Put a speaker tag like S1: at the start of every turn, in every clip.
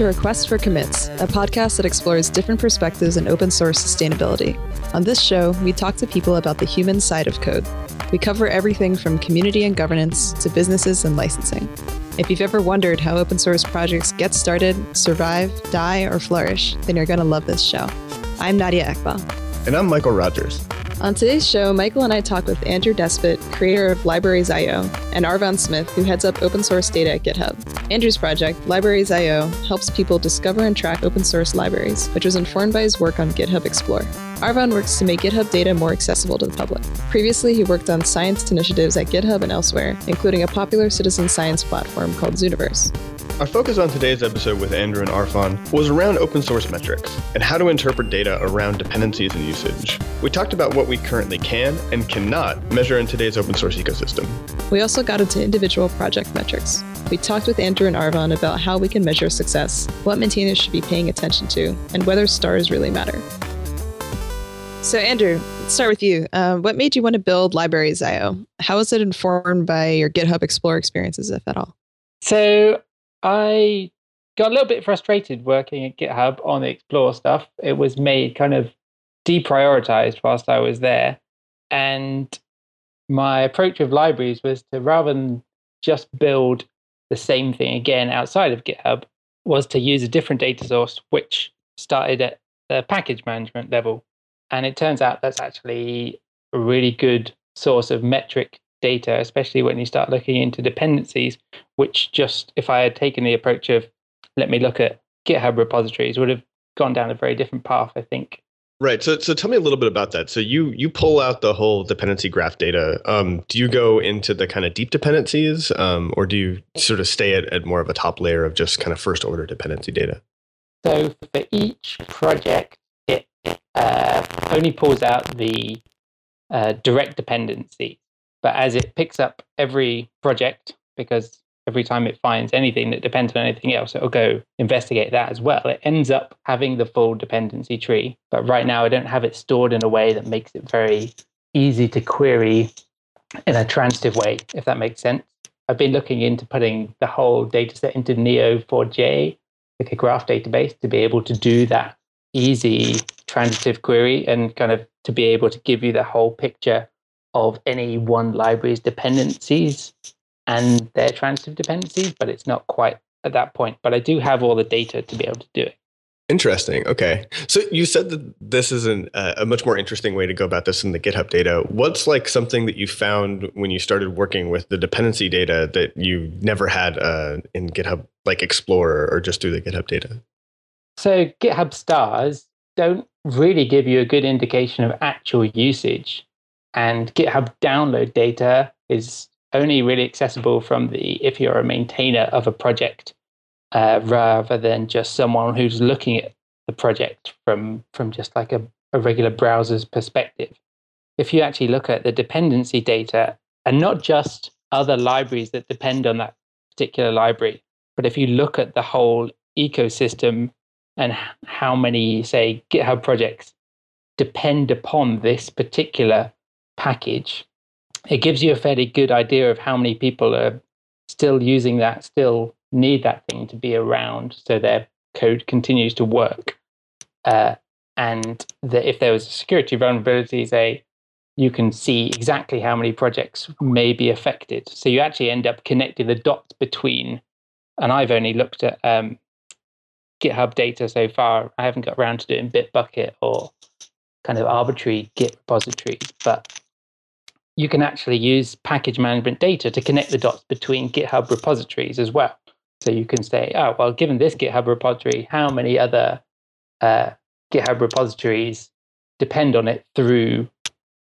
S1: To Request for Commits, a podcast that explores different perspectives in open source sustainability. On this show, we talk to people about the human side of code. We cover everything from community and governance to businesses and licensing. If you've ever wondered how open source projects get started, survive, die, or flourish, then you're going to love this show. I'm Nadia Eghbal.
S2: And I'm Mikeal Rogers.
S1: On today's show, Mikeal and I talk with Andrew Nesbitt, creator of Libraries.io, and Arfon Smith, who heads up open source data at GitHub. Andrew's project, Libraries.io, helps people discover and track open source libraries, which was informed by his work on GitHub Explore. Arfon works to make GitHub data more accessible to the public. Previously, he worked on science initiatives at GitHub and elsewhere, including a popular citizen science platform called Zooniverse.
S2: Our focus on today's episode with Andrew and Arfon was around open source metrics and how to interpret data around dependencies and usage. We talked about what we currently can and cannot measure in today's open source ecosystem.
S1: We also got into individual project metrics. We talked with Andrew and Arfon about how we can measure success, what maintainers should be paying attention to, and whether stars really matter. So, Andrew, let's start with you. Uh, what made you want to build Libraries.io? How was it informed by your GitHub Explorer experiences, if at all?
S3: So, I got a little bit frustrated working at GitHub on the Explore stuff. It was made kind of deprioritized whilst I was there. And my approach with libraries was to rather than just build the same thing again outside of GitHub, was to use a different data source, which started at the package management level. And it turns out that's actually a really good source of metric data, especially when you start looking into dependencies, which just, if I had taken the approach of let me look at GitHub repositories, would have gone down a very different path, I think.
S2: Right. So, so tell me a little bit about that. So you you pull out the whole dependency graph data. Um, do you go into the kind of deep dependencies, um, or do you sort of stay at, at more of a top layer of just kind of first order dependency data?
S3: So for each project, it uh, only pulls out the uh, direct dependency. But as it picks up every project, because every time it finds anything that depends on anything else, it'll go investigate that as well. It ends up having the full dependency tree. But right now, I don't have it stored in a way that makes it very easy to query in a transitive way, if that makes sense. I've been looking into putting the whole dataset into Neo4j, like a graph database, to be able to do that easy transitive query and kind of to be able to give you the whole picture of any one library's dependencies and their transitive dependencies, but it's not quite at that point. But I do have all the data to be able to do it.
S2: Interesting. Okay. So you said that this is an, uh, a much more interesting way to go about this in the GitHub data. What's like something that you found when you started working with the dependency data that you never had uh, in GitHub, like Explorer or just through the GitHub data?
S3: So GitHub stars don't really give you a good indication of actual usage. And GitHub download data is only really accessible from the if you're a maintainer of a project uh, rather than just someone who's looking at the project from from just like a, a regular browser's perspective. If you actually look at the dependency data and not just other libraries that depend on that particular library, but if you look at the whole ecosystem and how many, say, GitHub projects depend upon this particular package, it gives you a fairly good idea of how many people are still using that, still need that thing to be around so their code continues to work. Uh, and that if there was a security vulnerability, say, you can see exactly how many projects may be affected. So you actually end up connecting the dots between, and I've only looked at um, GitHub data so far. I haven't got around to doing Bitbucket or kind of arbitrary Git repositories, but you can actually use package management data to connect the dots between GitHub repositories as well. So you can say, oh, well, given this GitHub repository, how many other uh, GitHub repositories depend on it through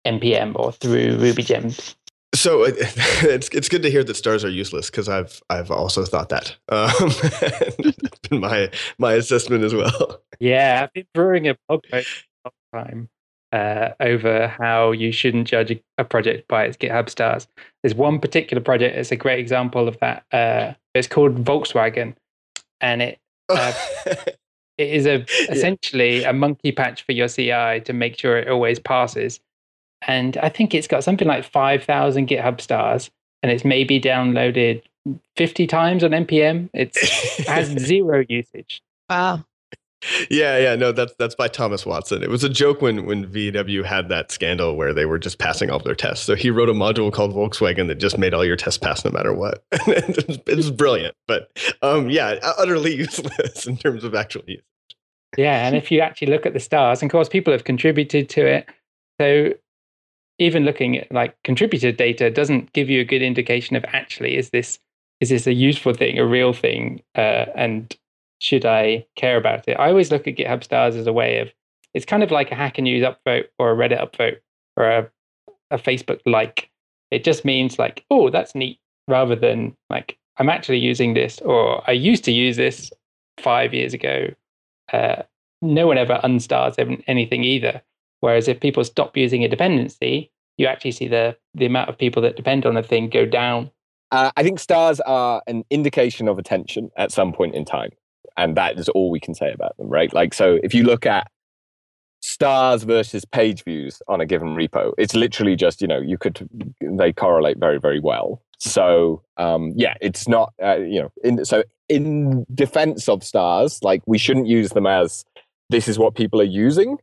S3: npm or through Ruby gems?
S2: So it's it's good to hear that stars are useless because I've I've also thought that. Um, that's been my my assessment as well.
S3: Yeah, I've been brewing a blog post time uh, over how you shouldn't judge a, a, project by its GitHub stars. There's one particular project It's a great example of that. Uh, it's called Volkswagen, and it uh, it is a essentially yeah. a monkey patch for your CI to make sure it always passes. And I think it's got something like five thousand GitHub stars, and it's maybe downloaded 50 times on npm it's, it has zero usage
S1: Wow.
S2: Yeah, yeah, no, that's that's by Thomas Watson. It was a joke when when VW had that scandal where they were just passing all their tests. So he wrote a module called Volkswagen that just made all your tests pass no matter what. it was brilliant, but um, yeah, utterly useless in terms of actual use.
S3: Yeah, and if you actually look at the stars, and of course, people have contributed to it. So even looking at like contributed data doesn't give you a good indication of actually is this is this a useful thing, a real thing, uh, and should I care about it? I always look at GitHub stars as a way of it's kind of like a Hacker News upvote or a Reddit upvote or a, a Facebook like. It just means like, oh, that's neat, rather than like I'm actually using this or I used to use this five years ago. Uh, no one ever unstars anything either. Whereas if people stop using a dependency, you actually see the the amount of people that depend on a thing go down.
S4: Uh, I think stars are an indication of attention at some point in time and that is all we can say about them, right? Like, so if you look at stars versus page views on a given repo, it's literally just you know you could they correlate very very well. So um, yeah, it's not uh, you know in, so in defense of stars, like we shouldn't use them as this is what people are using.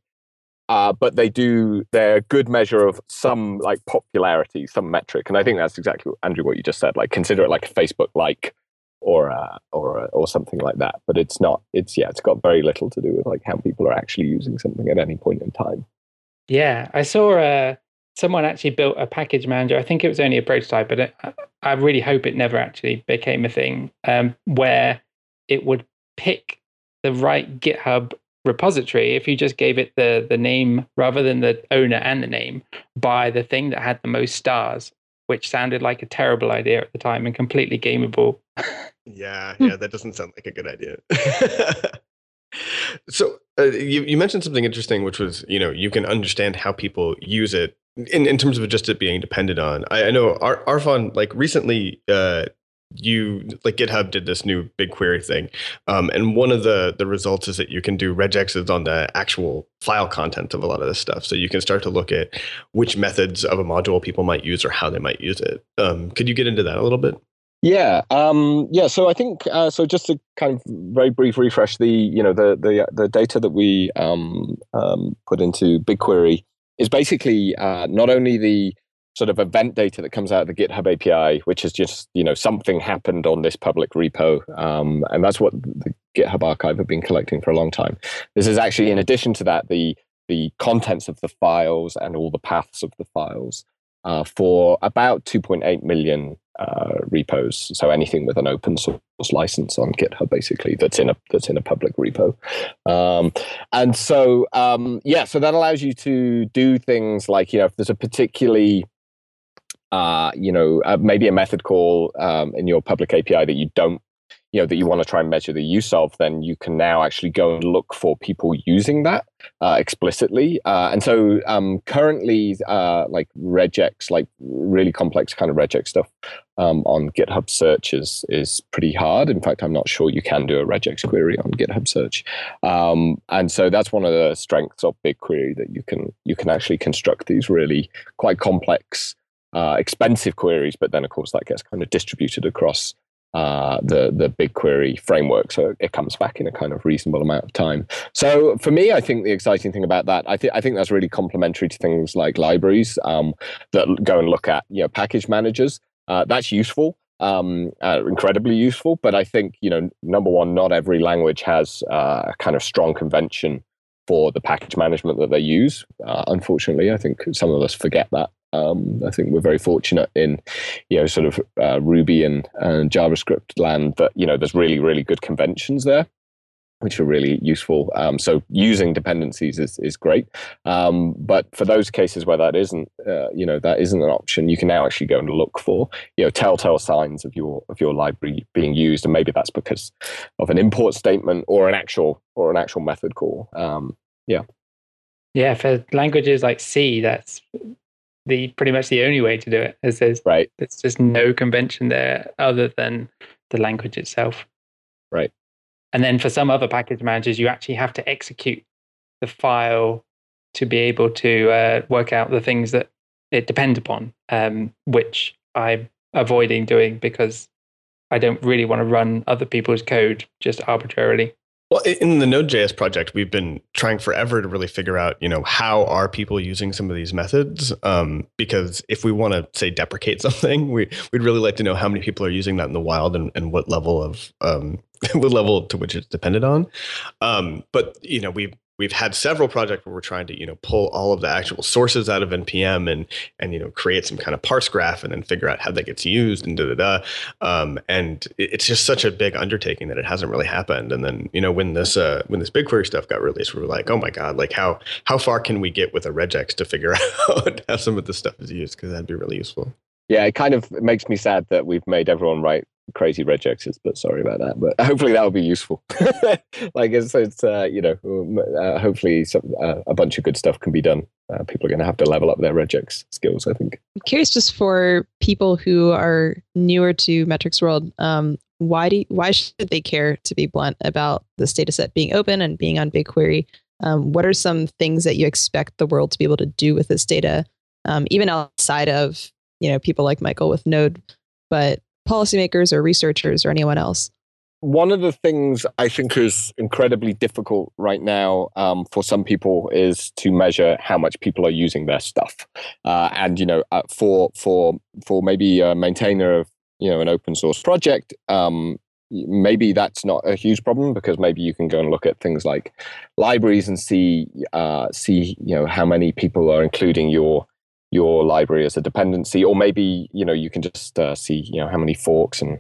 S4: Uh, but they do they're a good measure of some like popularity some metric and i think that's exactly what, andrew what you just said like consider it like a facebook like or uh, or uh, or something like that. But it's not. It's yeah. It's got very little to do with like how people are actually using something at any point in time.
S3: Yeah, I saw uh, someone actually built a package manager. I think it was only a prototype, but it, I really hope it never actually became a thing. Um, where it would pick the right GitHub repository if you just gave it the the name rather than the owner and the name by the thing that had the most stars which sounded like a terrible idea at the time and completely gameable
S2: yeah, hmm. yeah, that doesn't sound like a good idea. so uh, you, you mentioned something interesting, which was you know you can understand how people use it in, in terms of just it being dependent on. I, I know Ar- Arfon like recently. Uh, you like GitHub did this new BigQuery thing, um, and one of the the results is that you can do regexes on the actual file content of a lot of this stuff. So you can start to look at which methods of a module people might use or how they might use it. Um, could you get into that a little bit?
S4: Yeah, um, yeah. So I think uh, so. Just to kind of very brief refresh, the you know the the the data that we um, um, put into BigQuery is basically uh, not only the sort of event data that comes out of the GitHub API, which is just you know something happened on this public repo, um, and that's what the GitHub archive have been collecting for a long time. This is actually in addition to that the the contents of the files and all the paths of the files uh, for about 2.8 million uh, repos. So anything with an open source license on GitHub, basically, that's in a that's in a public repo. Um, and so um, yeah, so that allows you to do things like you know if there's a particularly uh, you know, uh, maybe a method call um, in your public API that you don't you know that you want to try and measure the use of, then you can now actually go and look for people using that uh, explicitly. Uh, and so um, currently, uh, like regex, like really complex kind of regex stuff um, on GitHub search is is pretty hard. In fact, I'm not sure you can do a regex query on GitHub search. Um, and so that's one of the strengths of BigQuery that you can you can actually construct these really quite complex. Uh, expensive queries, but then of course that gets kind of distributed across uh, the the BigQuery framework, so it comes back in a kind of reasonable amount of time. So for me, I think the exciting thing about that, I think I think that's really complementary to things like libraries um, that go and look at you know package managers. Uh, that's useful, um, uh, incredibly useful. But I think you know number one, not every language has uh, a kind of strong convention for the package management that they use. Uh, unfortunately, I think some of us forget that. Um, I think we're very fortunate in, you know, sort of uh, Ruby and, and JavaScript land that you know there's really really good conventions there, which are really useful. Um, so using dependencies is is great. Um, but for those cases where that isn't, uh, you know, that isn't an option, you can now actually go and look for, you know, telltale signs of your of your library being used, and maybe that's because of an import statement or an actual or an actual method call. Um, yeah.
S3: Yeah, for languages like C, that's the pretty much the only way to do it is there's
S4: right.
S3: there's just no convention there other than the language itself.
S4: Right.
S3: And then for some other package managers you actually have to execute the file to be able to uh, work out the things that it depends upon um, which i'm avoiding doing because I don't really want to run other people's code just arbitrarily.
S2: Well, in the Node.js project, we've been trying forever to really figure out, you know, how are people using some of these methods? Um, because if we want to say deprecate something, we we'd really like to know how many people are using that in the wild and, and what level of um, what level to which it's dependent on. Um, but you know, we've we've had several projects where we're trying to you know pull all of the actual sources out of npm and and you know create some kind of parse graph and then figure out how that gets used and da da da. Um, and it's just such a big undertaking that it hasn't really happened. And then you know when this uh, when this bigquery stuff got released we were like oh my god like how how far can we get with a regex to figure out how some of this stuff is used? Because that'd be really useful
S4: yeah, it kind of makes me sad that we've made everyone write crazy regexes, but sorry about that. But hopefully that will be useful. like it's, it's uh, you know, uh, hopefully some, uh, a bunch of good stuff can be done. Uh, people are going to have to level up their regex skills, I think.
S1: I'm curious, just for people who are newer to metrics world, um, why do why should they care to be blunt about this data set being open and being on BigQuery? Um, what are some things that you expect the world to be able to do with this data, um, even outside of you know people like Mikeal with Node, but policymakers or researchers or anyone else?
S4: One of the things I think is incredibly difficult right now um, for some people is to measure how much people are using their stuff, uh, and you know, uh, for for for maybe a maintainer of you know an open source project, um, maybe that's not a huge problem because maybe you can go and look at things like libraries and see uh, see you know how many people are including your your library as a dependency, or maybe you know you can just uh, see you know how many forks and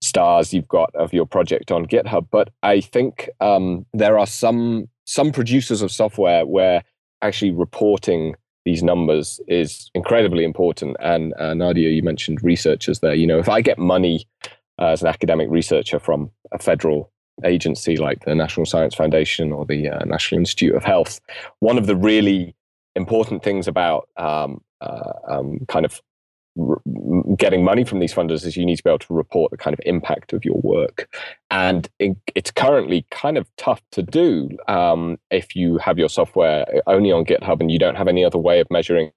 S4: stars you've got of your project on GitHub. But I think um, there are some some producers of software where actually reporting these numbers is incredibly important. And uh, Nadia, you mentioned researchers there. You know, if I get money uh, as an academic researcher from a federal agency like the National Science Foundation or the uh, National Institute of Health, one of the really important things about um, uh, um, kind of getting money from these funders is you need to be able to report the kind of impact of your work. And it, it's currently kind of tough to do um, if you have your software only on GitHub and you don't have any other way of measuring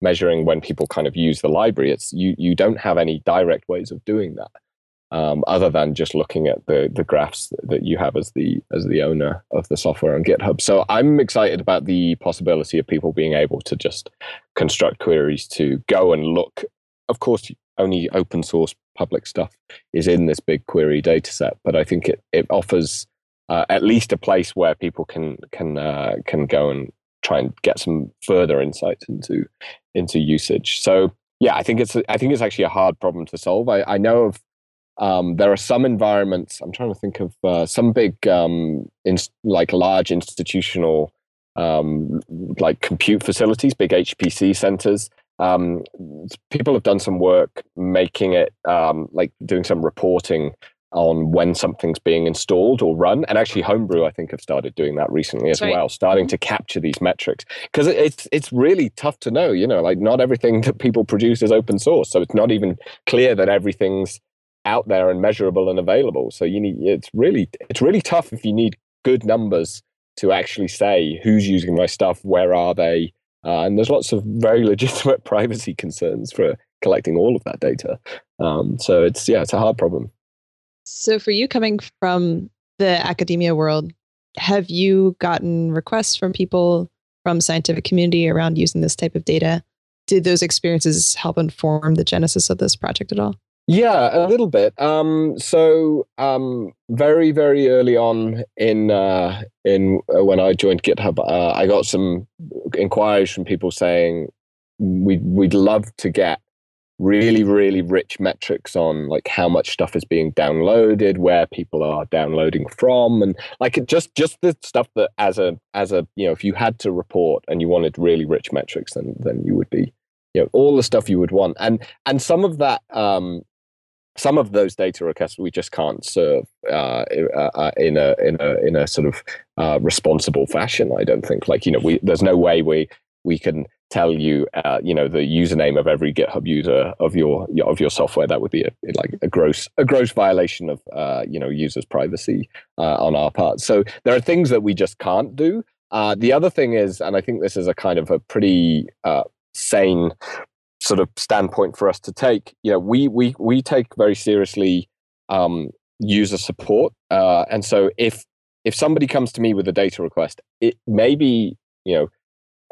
S4: measuring when people kind of use the library. It's you you don't have any direct ways of doing that um, other than just looking at the the graphs that you have as the as the owner of the software on GitHub. So I'm excited about the possibility of people being able to just construct queries to go and look. Of course, only open source public stuff is in this BigQuery data set, but I think it it offers uh, at least a place where people can can uh, can go and try and get some further insights into into usage. So yeah, I think it's I think it's actually a hard problem to solve. I, I know of um, there are some environments. I'm trying to think of uh, some big, um, in, like large institutional, um, like compute facilities, big HPC centers. Um, people have done some work making it um, like doing some reporting on when something's being installed or run. And actually, Homebrew, I think, have started doing that recently as well, starting mm-hmm. to capture these metrics because it's it's really tough to know. You know, like not everything that people produce is open source, so it's not even clear that everything's out there and measurable and available. So you need it's really it's really tough if you need good numbers to actually say who's using my stuff, where are they, uh, and there's lots of very legitimate privacy concerns for collecting all of that data. Um, so it's yeah, it's a hard problem.
S1: So for you coming from the academia world, have you gotten requests from people from scientific community around using this type of data? Did those experiences help inform the genesis of this project at all?
S4: Yeah, a little bit. Um, so um, very, very early on in uh, in uh, when I joined GitHub, uh, I got some inquiries from people saying we'd we'd love to get really, really rich metrics on like how much stuff is being downloaded, where people are downloading from, and like just just the stuff that as a as a you know if you had to report and you wanted really rich metrics, then then you would be you know all the stuff you would want and and some of that um some of those data requests we just can't serve uh, uh, uh, in a in a in a sort of uh, responsible fashion. I don't think like you know we there's no way we we can tell you uh, you know the username of every GitHub user of your of your software. That would be a, like a gross a gross violation of uh, you know users' privacy on our part. So there are things that we just can't do. the other thing is, and I think this is a kind of a pretty sane sort of standpoint for us to take. You know, we we we take very seriously um, user support. Uh, and so if if somebody comes to me with a data request, it may be you know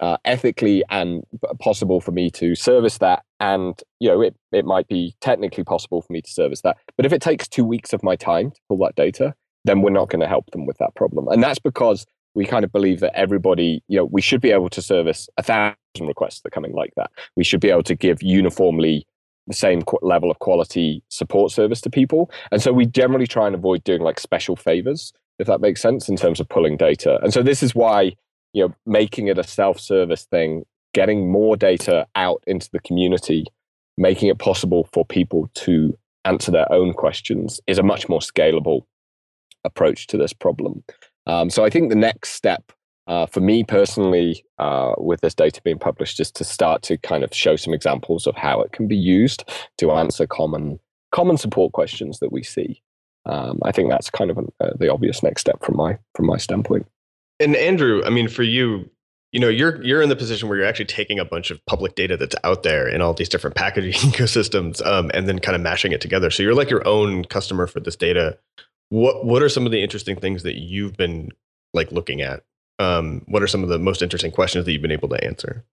S4: uh, ethically and possible for me to service that, and you know it it might be technically possible for me to service that. But if it takes two weeks of my time to pull that data, then we're not going to help them with that problem. And that's because we kind of believe that everybody, you know, we should be able to service a thousand requests that come in like that. We should be able to give uniformly the same level of quality support service to people. And so we generally try and avoid doing like special favors, if that makes sense, in terms of pulling data. And so this is why, you know, making it a self-service thing, getting more data out into the community, making it possible for people to answer their own questions is a much more scalable approach to this problem. Um, so I think the next step uh, for me personally, uh, with this data being published, is to start to kind of show some examples of how it can be used to answer common common support questions that we see. Um, I think that's kind of uh, the obvious next step from my from my standpoint.
S2: And Andrew, I mean, for you, you know, you're you're in the position where you're actually taking a bunch of public data that's out there in all these different packaging ecosystems, um, and then kind of mashing it together. So you're like your own customer for this data. What what are some of the interesting things that you've been like looking at? um, what are some of the most interesting questions that you've been able to answer?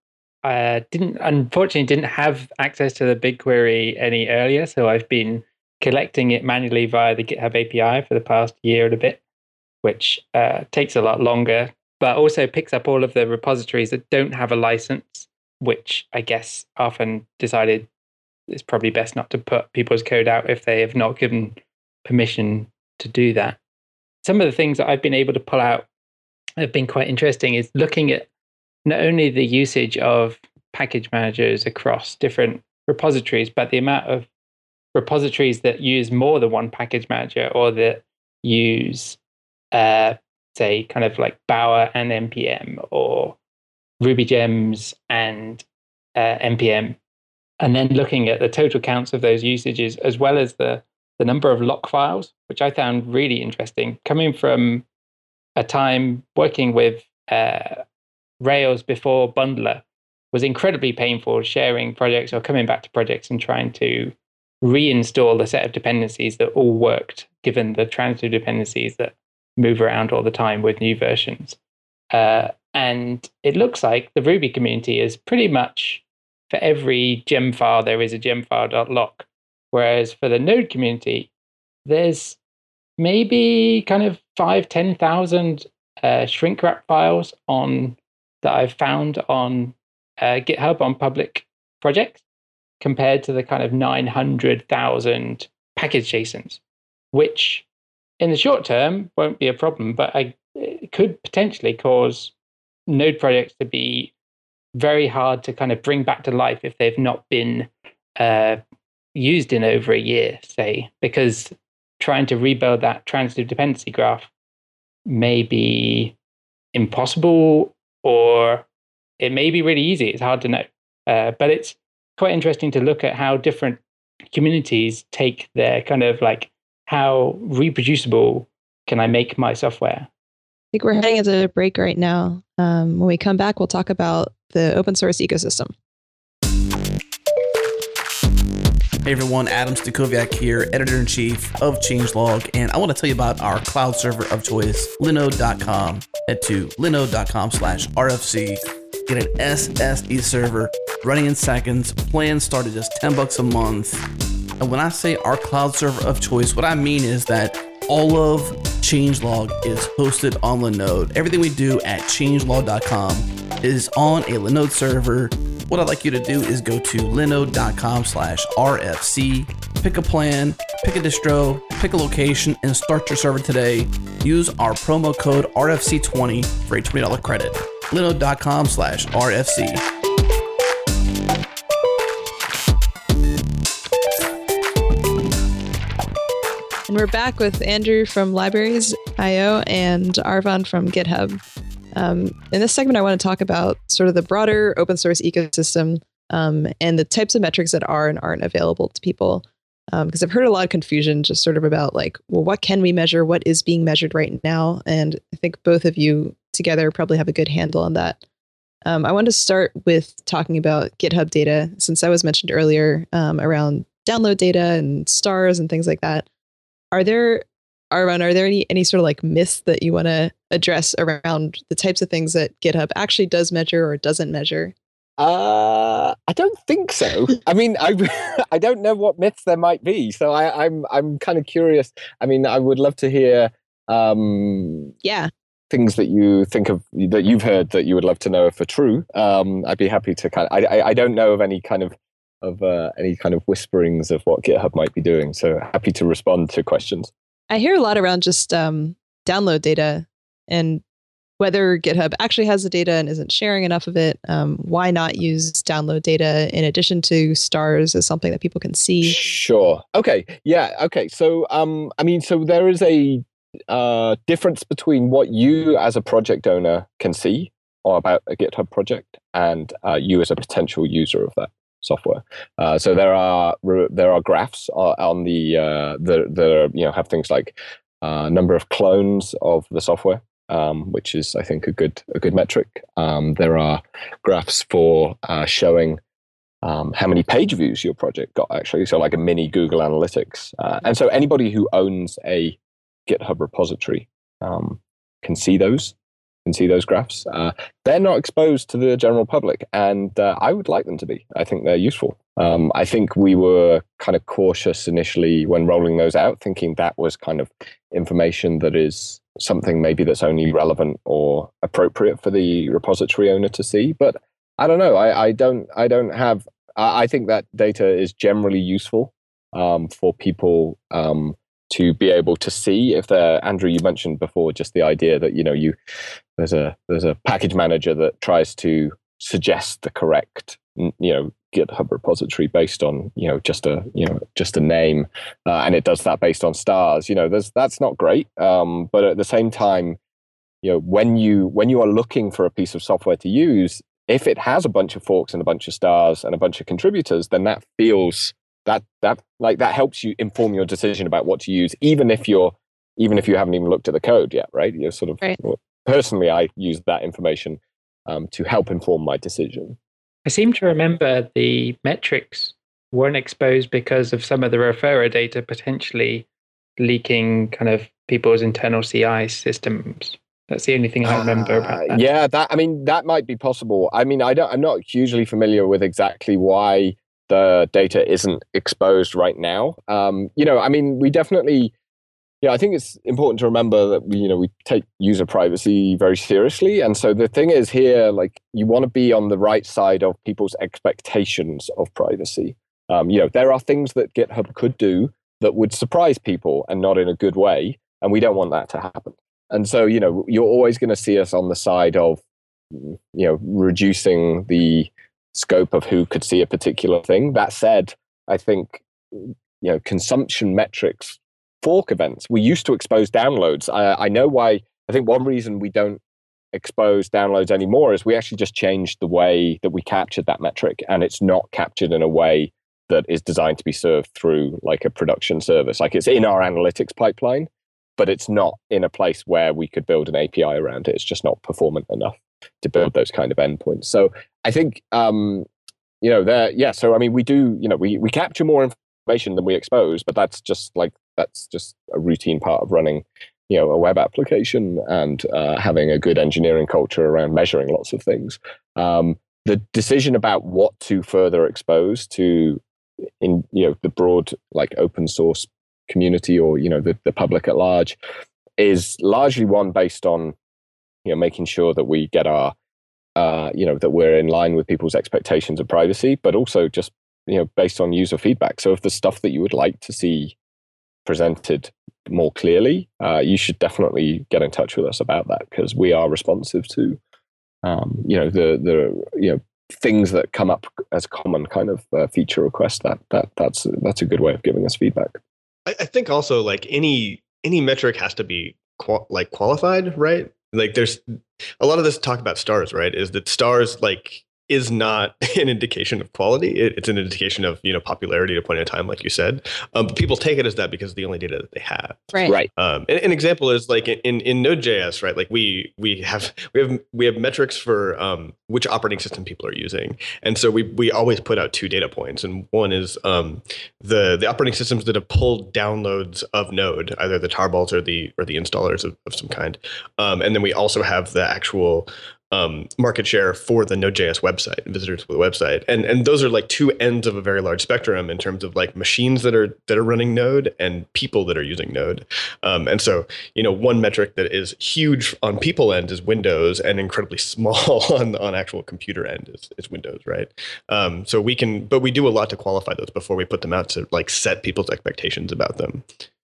S3: I didn't, unfortunately, didn't have access to the BigQuery any earlier, so I've been collecting it manually via the GitHub API for the past year and a bit, which uh, takes a lot longer, but also picks up all of the repositories that don't have a license, which I guess often decided it's probably best not to put people's code out if they have not given permission to do that. Some of the things that I've been able to pull out have been quite interesting is looking at not only the usage of package managers across different repositories, but the amount of repositories that use more than one package manager or that use, uh, say, kind of like Bower and NPM or Ruby Gems and uh, NPM, and then looking at the total counts of those usages as well as the the number of lock files, which I found really interesting, coming from a time working with uh, Rails before Bundler was incredibly painful sharing projects or coming back to projects and trying to reinstall a set of dependencies that all worked given the transitive dependencies that move around all the time with new versions. Uh, and it looks like the Ruby community is pretty much for every gem file, there is a gem gemfile.lock. Whereas for the Node community, there's maybe kind of five, 10,000 uh, shrink wrap files on that I've found on uh, GitHub on public projects compared to the kind of 900,000 package JSONs, which in the short term won't be a problem, but I, it could potentially cause node projects to be very hard to kind of bring back to life if they've not been uh, used in over a year, say, because trying to rebuild that transitive dependency graph may be impossible or it may be really easy. It's hard to know. Uh, but it's quite interesting to look at how different communities take their kind of like how reproducible can I make my software.
S1: I think we're heading into a break right now. Um, when we come back, we'll talk about the open source ecosystem.
S5: Hey everyone, Adam Stacoviak here, editor in chief of Changelog, and I want to tell you about our cloud server of choice, linode.com. Head to linode.com slash RFC. Get an SSD server running in seconds. Plans start at just 10 bucks a month. And when I say our cloud server of choice, what I mean is that all of Changelog is hosted on Linode. Everything we do at changelog.com is on a Linode server what I'd like you to do is go to linode.com slash RFC, pick a plan, pick a distro, pick a location, and start your server today. Use our promo code RFC20 for a $20 credit. linode.com slash RFC.
S1: And we're back with Andrew from Libraries.io and Arfon from GitHub. Um, in this segment, I want to talk about sort of the broader open source ecosystem um, and the types of metrics that are and aren't available to people. Because um, I've heard a lot of confusion just sort of about like, well, what can we measure? What is being measured right now? And I think both of you together probably have a good handle on that. Um, I want to start with talking about GitHub data, since that was mentioned earlier um, around download data and stars and things like that. are there Arfon, are there any any sort of like myths that you want to address around the types of things that GitHub actually does measure or doesn't measure?
S4: Uh, I don't think so. I mean, I I don't know what myths there might be, so I, I'm I'm kind of curious. I mean, I would love to hear um,
S1: Yeah.
S4: things that you think of that you've heard that you would love to know if are true. Um, I'd be happy to kind of. I I, I don't know of any kind of of uh, any kind of whisperings of what GitHub might be doing. So happy to respond to questions.
S1: I hear a lot around just um, download data and whether GitHub actually has the data and isn't sharing enough of it. Um, why not use download data in addition to stars as something that people can see?
S4: Sure. Okay. Yeah. Okay. So, um, I mean, so there is a uh, difference between what you as a project owner can see or about a GitHub project and uh, you as a potential user of that software. Uh, so there are there are graphs uh, on the uh, the you know have things like uh, number of clones of the software, um, which is I think a good a good metric. Um, there are graphs for uh, showing um, how many page views your project got actually, so like a mini Google Analytics. Uh, and so anybody who owns a GitHub repository um, can see those can see those graphs. Uh, they're not exposed to the general public, and uh, I would like them to be. I think they're useful. Um, I think we were kind of cautious initially when rolling those out, thinking that was kind of information that is something maybe that's only relevant or appropriate for the repository owner to see. But I don't know. I, I don't. I don't have. I, I think that data is generally useful um, for people. Um, to be able to see if they're Andrew you mentioned before just the idea that you know you there's a there's a package manager that tries to suggest the correct you know GitHub repository based on you know just a you know just a name uh, and it does that based on stars. You know there's that's not great um, but at the same time you know when you when you are looking for a piece of software to use if it has a bunch of forks and a bunch of stars and a bunch of contributors then that feels that that like that helps you inform your decision about what to use even if you're even if you haven't even looked at the code yet right you're sort of
S1: right.
S4: personally i use that information um, to help inform my decision
S3: i seem to remember the metrics weren't exposed because of some of the referrer data potentially leaking kind of people's internal ci systems that's the only thing I remember about that.
S4: Yeah, that I mean that might be possible. I mean, I don't. I'm not hugely familiar with exactly why the data isn't exposed right now. Um, you know, I mean, we definitely, yeah, I think it's important to remember that we, you know, we take user privacy very seriously. And so the thing is here, like, you want to be on the right side of people's expectations of privacy. Um, you know, there are things that GitHub could do that would surprise people and not in a good way. And we don't want that to happen. And so, you know, you're always going to see us on the side of, you know, reducing the scope of who could see a particular thing. That said, I think you know consumption metrics, fork events. We used to expose downloads. I, I know why. I think one reason we don't expose downloads anymore is we actually just changed the way that we captured that metric, and it's not captured in a way that is designed to be served through like a production service. Like it's in our analytics pipeline, but it's not in a place where we could build an API around it. It's just not performant enough to build those kind of endpoints. So I think um, you know there, yeah. So I mean, we do you know we we capture more information than we expose, but that's just like that's just a routine part of running you know a web application and uh, having a good engineering culture around measuring lots of things. Um, the decision about what to further expose to in you know the broad like open source community or you know the, the public at large is largely one based on you know making sure that we get our uh, you know that we're in line with people's expectations of privacy but also just you know based on user feedback. So if the stuff that you would like to see presented more clearly uh, you should definitely get in touch with us about that because we are responsive to um, you know the the you know things that come up as common kind of uh, feature requests. That that that's that's a good way of giving us feedback.
S2: I, I think also like any any metric has to be qual- like qualified right like there's a lot of this talk about stars right is that stars like is not an indication of quality. It, it's an indication of you know popularity at a point in time, like you said. Um, but people take it as that because of the only data that they have.
S1: Right.
S4: Right.
S2: Um, an, an example is like in, in Node.js, right? Like we we have we have we have metrics for um, which operating system people are using, and so we we always put out two data points, and one is um, the the operating systems that have pulled downloads of Node, either the tarballs or the or the installers of, of some kind, um, and then we also have the actual um, market share for the Node.js website, visitors to the website, and and those are like two ends of a very large spectrum in terms of like machines that are that are running Node and people that are using Node, um, and so you know one metric that is huge on people end is Windows, and incredibly small on on actual computer end is, is Windows, right? Um, so we can, but we do a lot to qualify those before we put them out to like set people's expectations about them.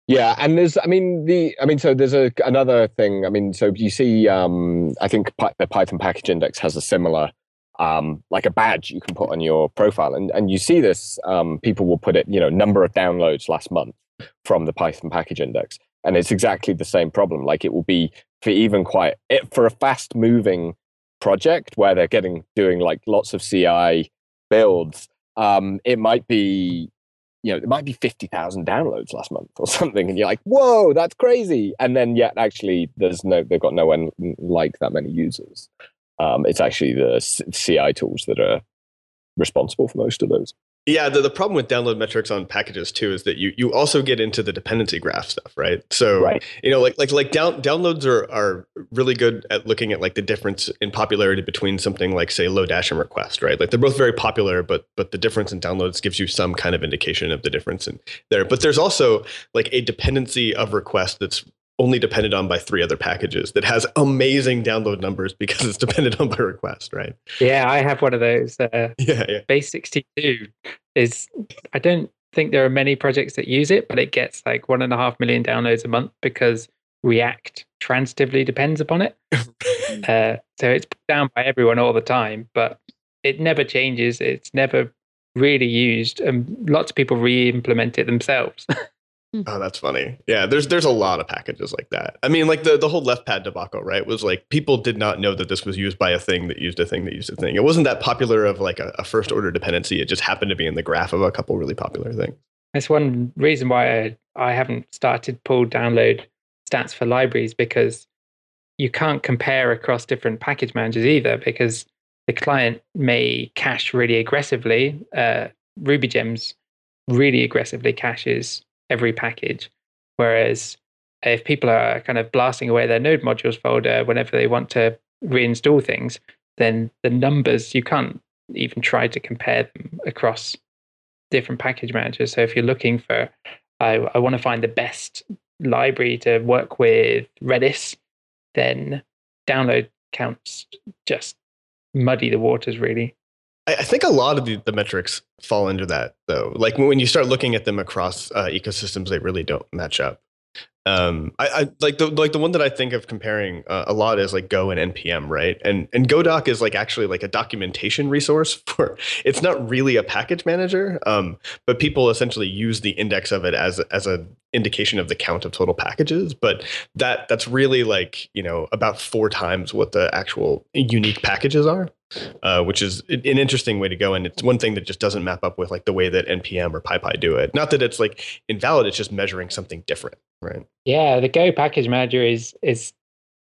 S4: Yeah, and there's, I mean, the, I mean, so there's a another thing. I mean, so you see, um, I think the Python package index has a similar, um, like a badge you can put on your profile, and and you see this. Um, people will put it, you know, number of downloads last month from the Python package index, and it's exactly the same problem. Like it will be for even quite it, for a fast moving project where they're getting doing like lots of CI builds. Um, it might be you know, it might be 50,000 downloads last month or something. And you're like, whoa, that's crazy. And then yet actually there's no, they've got no one like that many users. Um, it's actually the CI tools that are responsible for most of those.
S2: Yeah, the, the problem with download metrics on packages too is that you you also get into the dependency graph stuff, right? So
S4: Right.
S2: you know, like like like down, downloads are are really good at looking at like the difference in popularity between something like say Lodash and request, right? Like they're both very popular, but but the difference in downloads gives you some kind of indication of the difference in there. But there's also like a dependency of request that's only depended on by three other packages that has amazing download numbers because it's dependent on by request, right?
S3: Yeah, I have one of those. Uh,
S2: Yeah, yeah.
S3: Base 62 is, I don't think there are many projects that use it, but it gets like one and a half million downloads a month because React transitively depends upon it. Uh, so it's put down by everyone all the time, but it never changes. It's never really used, and lots of people re-implement it themselves.
S2: Oh, that's funny. Yeah, there's there's a lot of packages like that. I mean, like the, the whole left pad debacle, right? Was like people did not know that this was used by a thing that used a thing that used a thing. It wasn't that popular of like a, a first order dependency. It just happened to be in the graph of a couple really popular things.
S3: That's one reason why I, I haven't started pull download stats for libraries because you can't compare across different package managers either because the client may cache really aggressively. Uh, RubyGems really aggressively caches every package, whereas if people are kind of blasting away their node modules folder whenever they want to reinstall things, then the numbers you can't even try to compare them across different package managers. So if you're looking for, I, I want to find the best library to work with Redis, then download counts just muddy the waters really.
S2: I, think a lot of the, the metrics fall into that though. Like when, when you start looking at them across uh, ecosystems, they really don't match up. Um, I, I like the like the one that I think of comparing uh, a lot is like Go and npm, right? And and GoDoc is like actually like a documentation resource for. It's not really a package manager, um, but people essentially use the index of it as as a indication of the count of total packages. But that that's really like you know about four times what the actual unique packages are uh, which is an interesting way to go. And it's one thing that just doesn't map up with like the way that npm or PyPI do it. Not that it's like invalid; it's just measuring something different, right?
S3: Yeah, the Go package manager is is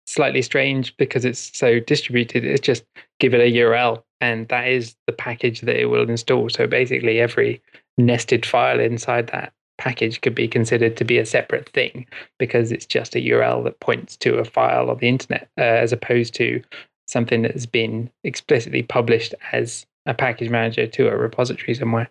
S3: slightly strange because it's so distributed. It's just give it a URL, and that is the package that it will install. So basically, every nested file inside that package could be considered to be a separate thing because it's just a URL that points to a file on the internet, uh, as opposed to something that has been explicitly published as a package manager to a repository somewhere.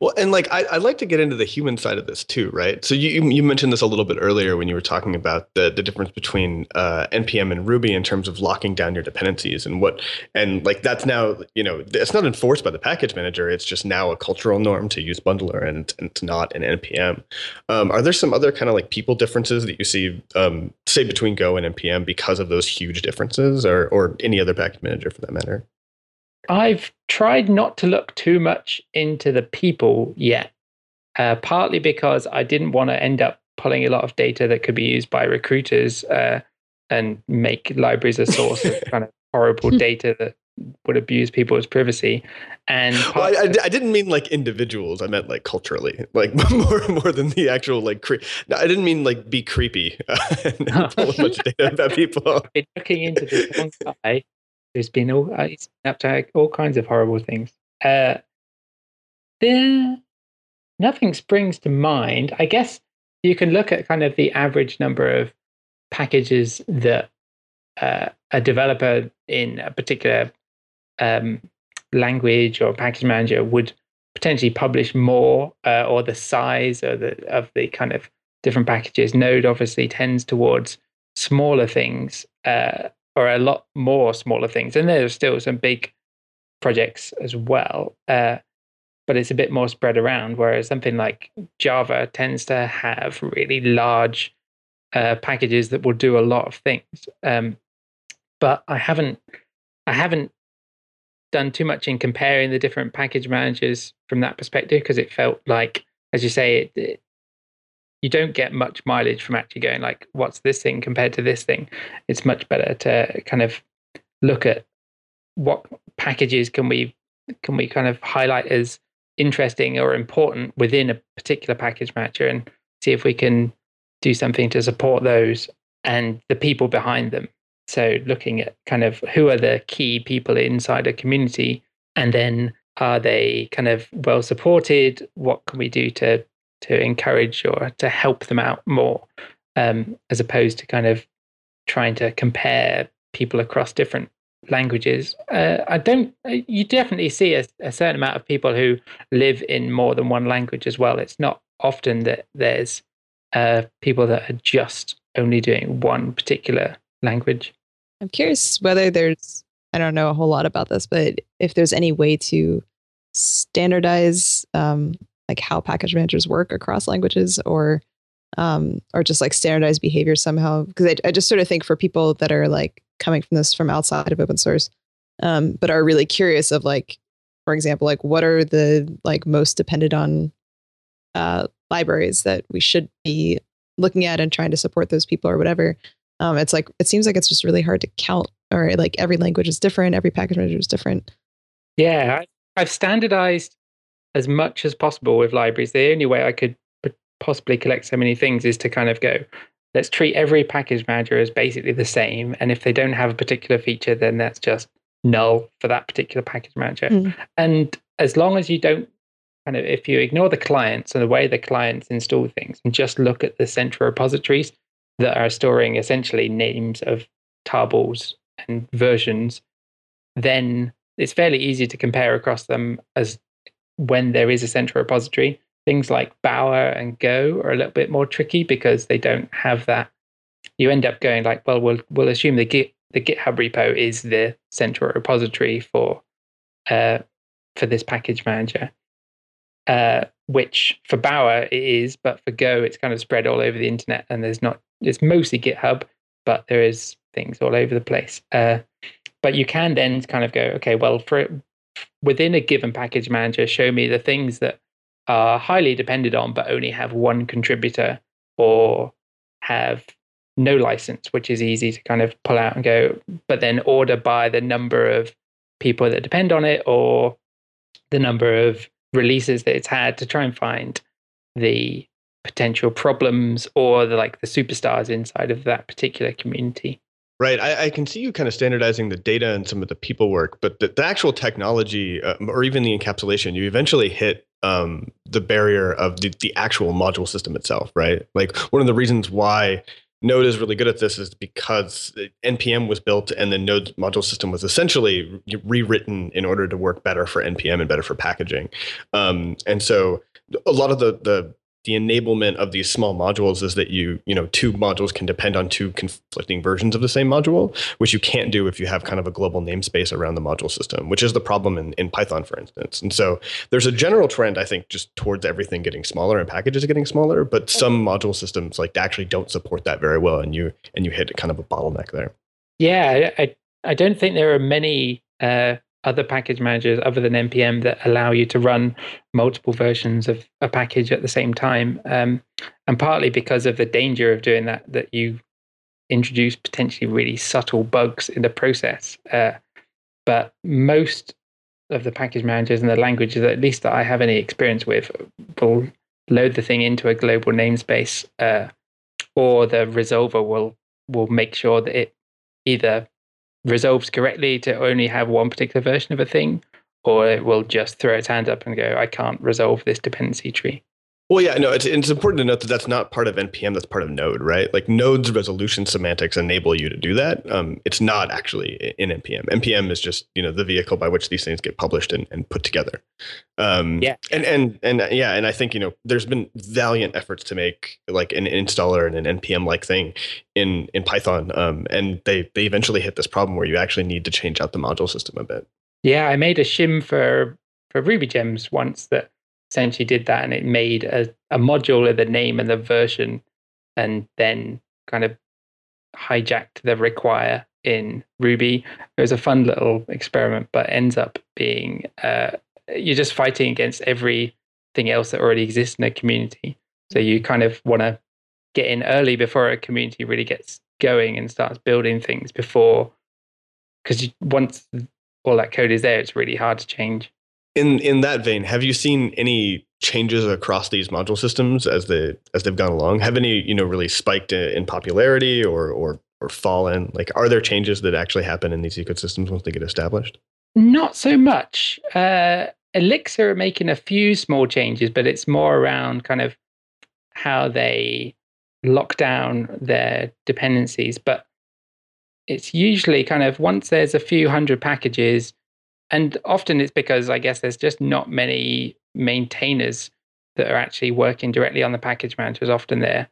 S2: Well, and like I, I'd like to get into the human side of this too, right? So you you mentioned this a little bit earlier when you were talking about the the difference between uh, npm and Ruby in terms of locking down your dependencies and what and like that's now you know it's not enforced by the package manager. It's just now a cultural norm to use bundler and, and it's not an npm. Um, are there some other kind of like people differences that you see, um, say between Go and npm because of those huge differences, or or any other package manager for that matter?
S3: I've tried not to look too much into the people yet, uh, partly because I didn't want to end up pulling a lot of data that could be used by recruiters uh, and make libraries a source of kind of horrible data that would abuse people's privacy. And
S2: well, I, I, I, didn't mean like individuals. I meant like culturally, like more more than the actual like. Cre- no, I didn't mean like be creepy and pull a bunch of data about people.
S3: Been looking into this one guy who's been all uh, he's up to all kinds of horrible things. Uh, there, nothing springs to mind. I guess you can look at kind of the average number of packages that uh, a developer in a particular um, language or package manager would potentially publish more, uh, or the size of the of the kind of different packages. Node obviously tends towards smaller things, uh, or a lot more smaller things, and there are still some big projects as well. Uh, but it's a bit more spread around. Whereas something like Java tends to have really large uh, packages that will do a lot of things. Um, but I haven't I haven't done too much in comparing the different package managers from that perspective because it felt like, as you say, it, it, you don't get much mileage from actually going like, what's this thing compared to this thing? It's much better to kind of look at what packages can we can we kind of highlight as interesting or important within a particular package manager and see if we can do something to support those and the people behind them so looking at kind of who are the key people inside a community, and then are they kind of well supported? What can we do to to encourage or to help them out more, um, as opposed to kind of trying to compare people across different languages. Uh, I don't. Uh, you definitely see a, a, certain amount of people who live in more than one language as well. It's not often that there's uh, people that are just only doing one particular language.
S1: I'm curious whether there's, I don't know a whole lot about this, but if there's any way to standardize um, like how package managers work across languages or um, or just like standardized behavior somehow. Because I, I just sort of think for people that are like coming from this from outside of open source, um, but are really curious of like, for example, like what are the like most dependent on uh, libraries that we should be looking at and trying to support those people or whatever. Um, it's like it seems like it's just really hard to count, or like every language is different, every package manager is different.
S3: Yeah, I've standardized as much as possible with libraries. The only way I could possibly collect so many things is to kind of go, let's treat every package manager as basically the same, and if they don't have a particular feature, then that's just null for that particular package manager. Mm. And as long as you don't kind of if you ignore the clients and the way the clients install things and just look at the central repositories that are storing essentially names of tarballs and versions, then it's fairly easy to compare across them as when there is a central repository. Things like Bower and Go are a little bit more tricky because they don't have that. You end up going like, well, we'll we'll assume the Git the GitHub repo is the central repository for uh, for this package manager. Uh, which for Bower it is, but for Go it's kind of spread all over the internet, and there's not. It's mostly GitHub, but there is things all over the place. Uh, but you can then kind of go, okay, well, for within a given package manager, show me the things that are highly depended on, but only have one contributor or have no license, which is easy to kind of pull out and go, but then order by the number of people that depend on it or the number of releases that it's had to try and find the potential problems or the like the superstars inside of that particular community.
S2: Right. I, I, can see you kind of standardizing the data and some of the people work, but the, the actual technology uh, or even the encapsulation, you eventually hit um, the barrier of the, the actual module system itself, right? Like one of the reasons why Node is really good at this is because NPM was built and the Node module system was essentially rewritten in order to work better for NPM and better for packaging. Um, and so a lot of the the the enablement of these small modules is that you you know two modules can depend on two conflicting versions of the same module which you can't do if you have kind of a global namespace around the module system which is the problem in, in python for instance. And so there's a general trend i think just towards everything getting smaller and packages getting smaller but some module systems like actually don't support that very well and you and you hit kind of a bottleneck there.
S3: Yeah i i don't think there are many uh, other package managers other than npm that allow you to run multiple versions of a package at the same time. Um, and partly because of the danger of doing that that you introduce potentially really subtle bugs in the process. Uh, but most of the package managers and the languages, at least that I have any experience with, will load the thing into a global namespace, uh, or the resolver will will make sure that it either resolves correctly to only have one particular version of a thing, or it will just throw its hand up and go, "I can't resolve this dependency tree."
S2: Well, yeah, no, it's, it's important to note that that's not part of NPM. That's part of Node, right? Like Node's resolution semantics enable you to do that. Um, it's not actually in NPM. NPM is just you know the vehicle by which these things get published and, and put together. Um,
S3: yeah,
S2: and and and uh, yeah, and I think you know there's been valiant efforts to make like an installer and an NPM like thing in in Python, um, and they they eventually hit this problem where you actually need to change out the module system a bit.
S3: Yeah, I made a shim for for Ruby gems once that essentially did that and it made a, a module of the name and the version and then kind of hijacked the require in Ruby. It was a fun little experiment, but ends up being uh, you're just fighting against everything else that already exists in a community. So you kind of want to get in early before a community really gets going and starts building things before, because once all that code is there, it's really hard to change
S2: in in that vein, have you seen any changes across these module systems as they as they've gone along? Have any you know really spiked in popularity or or or fallen? Like, are there changes that actually happen in these ecosystems once they get established?
S3: Not so much. Uh, Elixir are making a few small changes, but it's more around kind of how they lock down their dependencies. But it's usually kind of once there's a few hundred packages, and often it's because I guess there's just not many maintainers that are actually working directly on the package managers. Often they're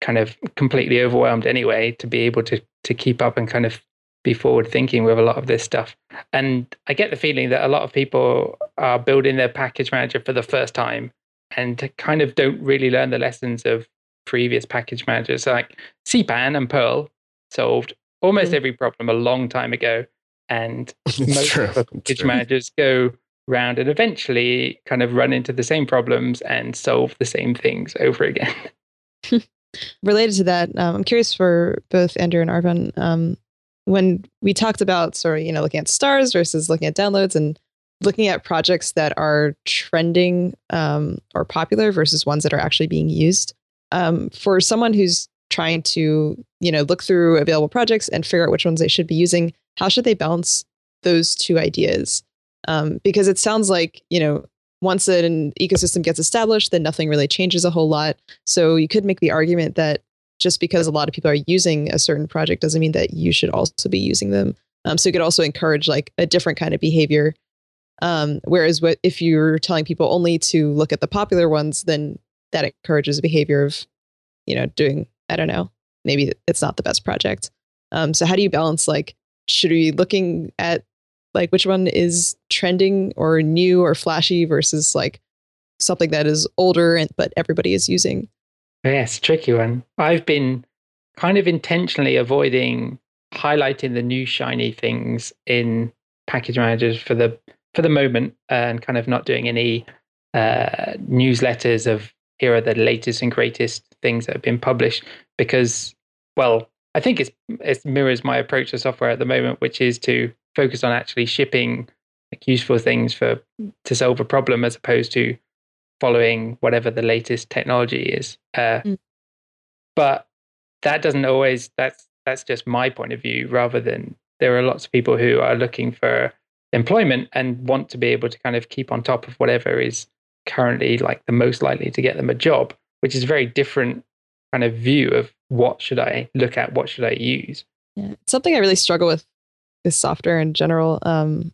S3: kind of completely overwhelmed anyway to be able to to keep up and kind of be forward thinking with a lot of this stuff. And I get the feeling that a lot of people are building their package manager for the first time and kind of don't really learn the lessons of previous package managers. So like CPAN and Perl solved almost mm. every problem a long time ago and most true. package managers go round and eventually kind of run into the same problems and solve the same things over again.
S1: Related to that, um, I'm curious for both Andrew and Arfon. Um, when we talked about sort of you know looking at stars versus looking at downloads and looking at projects that are trending um, or popular versus ones that are actually being used, um, for someone who's trying to you know look through available projects and figure out which ones they should be using how should they balance those two ideas? Um, because it sounds like, you know, once an ecosystem gets established, then nothing really changes a whole lot. So you could make the argument that just because a lot of people are using a certain project doesn't mean that you should also be using them. Um, so you could also encourage like a different kind of behavior. Um, whereas what, if you're telling people only to look at the popular ones, then that encourages behavior of, you know, doing, I don't know, maybe it's not the best project. Um, so how do you balance like should we be looking at like which one is trending or new or flashy versus like something that is older and but everybody is using?
S3: Yes, tricky one. I've been kind of intentionally avoiding highlighting the new shiny things in package managers for the for the moment and kind of not doing any uh, newsletters of here are the latest and greatest things that have been published because well I think it's it mirrors my approach to software at the moment, which is to focus on actually shipping like useful things for to solve a problem as opposed to following whatever the latest technology is. Uh, mm. But that doesn't always that's that's just my point of view rather than there are lots of people who are looking for employment and want to be able to kind of keep on top of whatever is currently like the most likely to get them a job, which is a very different kind of view of what should I look at? What should I use?
S1: Yeah, something I really struggle with is software in general, um,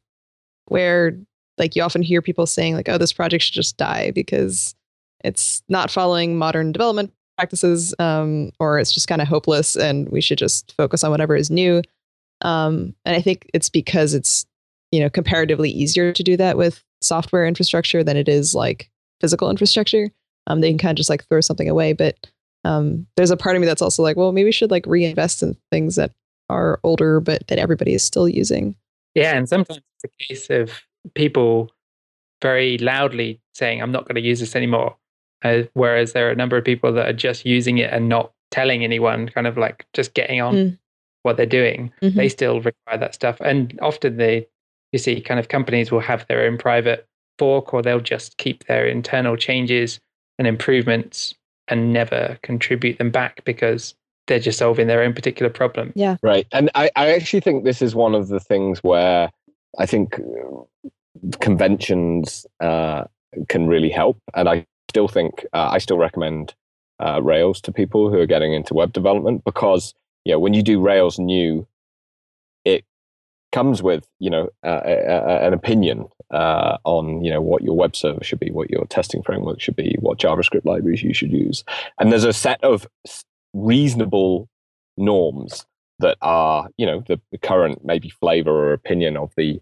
S1: where like you often hear people saying like, "Oh, this project should just die because it's not following modern development practices, um, or it's just kind of hopeless, and we should just focus on whatever is new." Um, and I think it's because it's you know comparatively easier to do that with software infrastructure than it is like physical infrastructure. Um, they can kind of just like throw something away, but um, there's a part of me that's also like, well, maybe we should like reinvest in things that are older, but that everybody is still using.
S3: Yeah, and sometimes it's a case of people very loudly saying, "I'm not going to use this anymore," uh, whereas there are a number of people that are just using it and not telling anyone, kind of like just getting on mm. what they're doing. Mm-hmm. They still require that stuff, and often they you see kind of companies will have their own private fork or they'll just keep their internal changes and improvements and never contribute them back because they're just solving their own particular problem.
S1: Yeah.
S4: Right. And I, I actually think this is one of the things where I think uh, conventions uh, can really help. And I still think, uh, I still recommend uh, Rails to people who are getting into web development because, you know, when you do Rails new, it comes with, you know, uh, a, a, an opinion uh, on, you know, what your web server should be, what your testing framework should be, what JavaScript libraries you should use. And there's a set of reasonable norms that are, you know, the, the current maybe flavor or opinion of the